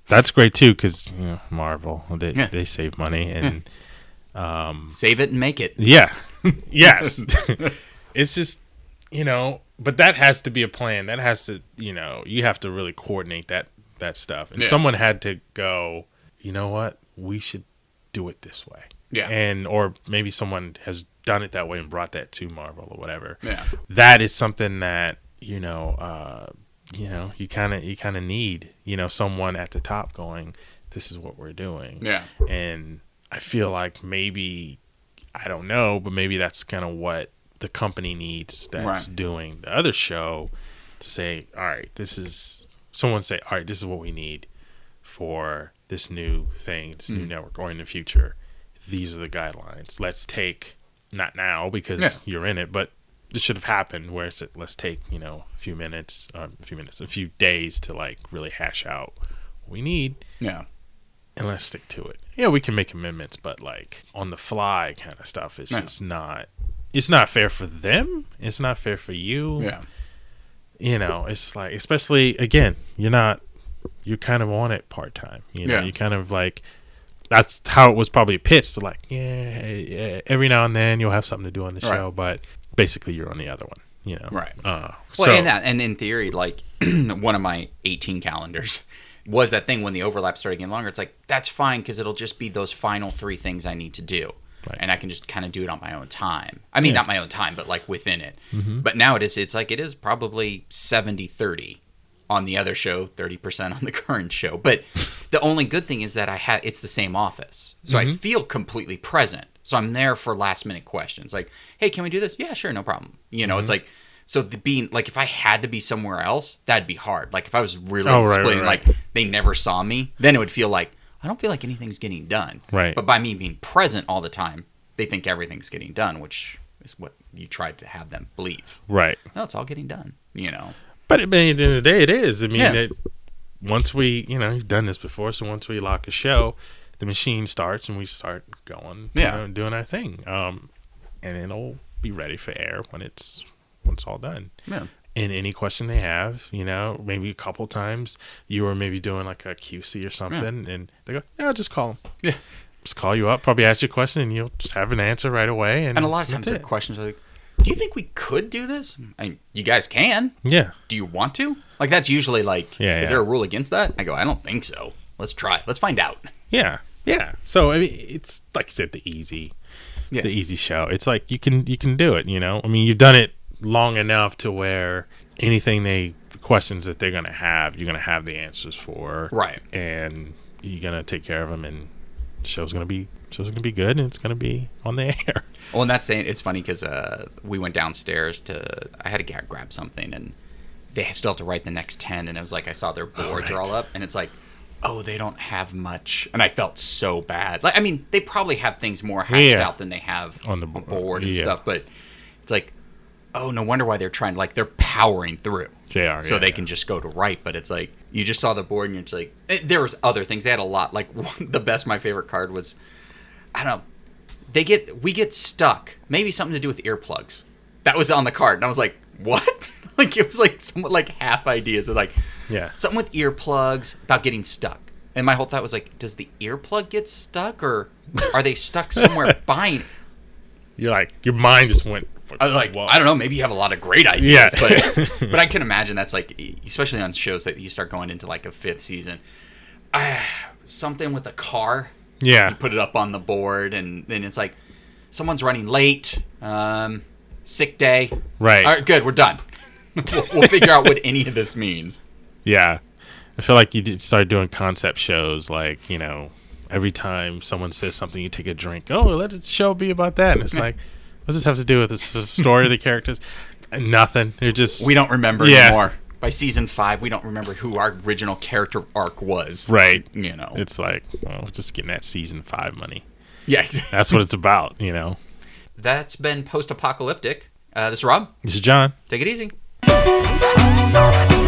A: that's great too because you know, Marvel they
B: Yeah.
A: they save money and um,
B: save it and make it.
A: yeah, [LAUGHS] yes, [LAUGHS] it's just you know, but that has to be a plan. That has to you know you have to really coordinate that that stuff, and
B: Yeah.
A: someone had to go. You know what? We should do it this way.
B: Yeah.
A: and or maybe someone has done it that way and brought that to Marvel or whatever.
B: Yeah.
A: that is something that you know uh you know you kind of you kind of need you know someone at the top going this is what we're doing
B: Yeah.
A: and i feel like maybe i don't know but maybe that's kind of what the company needs that's
B: Right.
A: doing the other show to say all right this is someone say all right this is what we need for this new thing this new
B: Mhm.
A: network or in the future these are the guidelines let's take not now because
B: Yeah.
A: you're in it but this should have happened where it's let's take you know a few minutes um, a few minutes a few days to like really hash out what we need
B: Yeah.
A: and let's stick to it yeah we can make amendments but like on the fly kind of stuff is
B: Yeah.
A: just not it's not fair for them it's not fair for you
B: Yeah.
A: you know it's like especially again you're not you kind of on it part-time you know
B: Yeah.
A: you kind of like that's how it was probably pitched like yeah, yeah every now and then you'll have something to do on the
B: Right.
A: show but basically you're on the other one you know
B: Right.
A: uh
B: Well,
A: so,
B: and that, and in theory, like [CLEARS THROAT] one of my 18 calendars [LAUGHS] was that thing when the overlap started getting longer. It's like that's fine because it'll just be those final three things I need to do,
A: Right.
B: and I can just kind of do it on my own time. I mean,
A: Yeah.
B: not my own time, but like within it.
A: Mhm.
B: But now it is. It's like it is probably 70-30 on the other show, 30% [LAUGHS] on the current show. But the only good thing is that I have it's the same office. So I feel completely present. So I'm there for last minute questions. Like, "Hey, can we do this?" "Yeah, sure, no problem." You know, it's mm-hmm. like so the being like if I had to be somewhere else, that'd be hard. Like if I was really
A: Oh, right,
B: splitting
A: right,
B: like they never saw me, then it would feel like I don't feel like anything's getting done.
A: Right.
B: But by me being present all the time, they think everything's getting done, which is what you tried to have them believe.
A: right
B: No, it's all getting done. You know.
A: But at the end of the day, it is. I mean,
B: Yeah.
A: it, once we, you know, you've done this before, so once we lock a show, the machine starts and we start going, you
B: Yeah.
A: know, doing our thing, um, and it'll be ready for air when it's when it's all done.
B: Yeah.
A: And any question they have, you know, maybe a couple times you were maybe doing like a QC or something, and they go, "Yeah, just call them."
B: Yeah.
A: Just call you up, probably ask you a question, and you'll just have an answer right away. And,
B: And a lot of times the questions are like, "Do you think we could do this?" I mean, you guys can.
A: yeah,
B: Do you want to? Like that's usually like,
A: Yeah,
B: is
A: yeah.
B: there a rule against that? I go, I don't think so. Let's try. Let's find out.
A: Yeah, yeah. So I mean, it's like I said, the easy,
B: Yeah.
A: the easy show. It's like you can you can do it. You know, I mean, you've done it long enough to where anything they questions that they're gonna have, you're gonna have the answers for,
B: Right.
A: And you're gonna take care of them, and the show's gonna be show's gonna be good, and it's gonna be on the [LAUGHS] air.
B: Well, and that's saying it's funny because uh, we went downstairs to I had to ga- grab something, and they still have to write the next ten, and it was like I saw their boards are all up, and it's like, oh, they don't have much, and I felt so bad. Like I mean, they probably have things more hashed
A: Yeah.
B: out than they have
A: On the
B: on board and
A: yeah.
B: stuff, but it's like, oh, no wonder why they're trying. Like they're powering through.
A: Jr.
B: so
A: yeah,
B: they can just go to write. But it's like you just saw the board and you're just like, eh, there was other things. They had a lot. Like [LAUGHS] one, the best, my favorite card was, I don't know, they get we get stuck. Maybe something to do with earplugs. That was on the card, and I was like, what? Like it was like somewhat like half ideas of like
A: Yeah.
B: something with earplugs about getting stuck. And my whole thought was like, does the earplug get stuck, or are they stuck [LAUGHS] somewhere buying?
A: You're like your mind just went.
B: I was like,
A: Whoa.
B: I don't know. Maybe you have a lot of great ideas,
A: Yeah.
B: but [LAUGHS] but I can imagine that's like, especially on shows that you start going into like a fifth season, ah, something with a car.
A: Yeah.
B: You put it up on the board, and then it's like someone's running late, um, sick day.
A: Right.
B: All right, good. We're done. We'll, [LAUGHS] we'll figure out what any of this means.
A: Yeah. I feel like you did start doing concept shows like, you know, every time someone says something, you take a drink. Oh, let the show be about that. And it's [LAUGHS] like, what does this have to do with the story of the characters? Nothing. They're just.
B: We don't remember
A: Yeah.
B: anymore. By season five, we don't remember who our original character arc was.
A: Right.
B: You know.
A: It's like, well, we're just getting that season five money.
B: yeah. exactly. [LAUGHS]
A: That's what it's about, you know.
B: That's been post-apocalyptic. Uh, this is Rob.
A: This is John.
B: Take it easy. Thank you.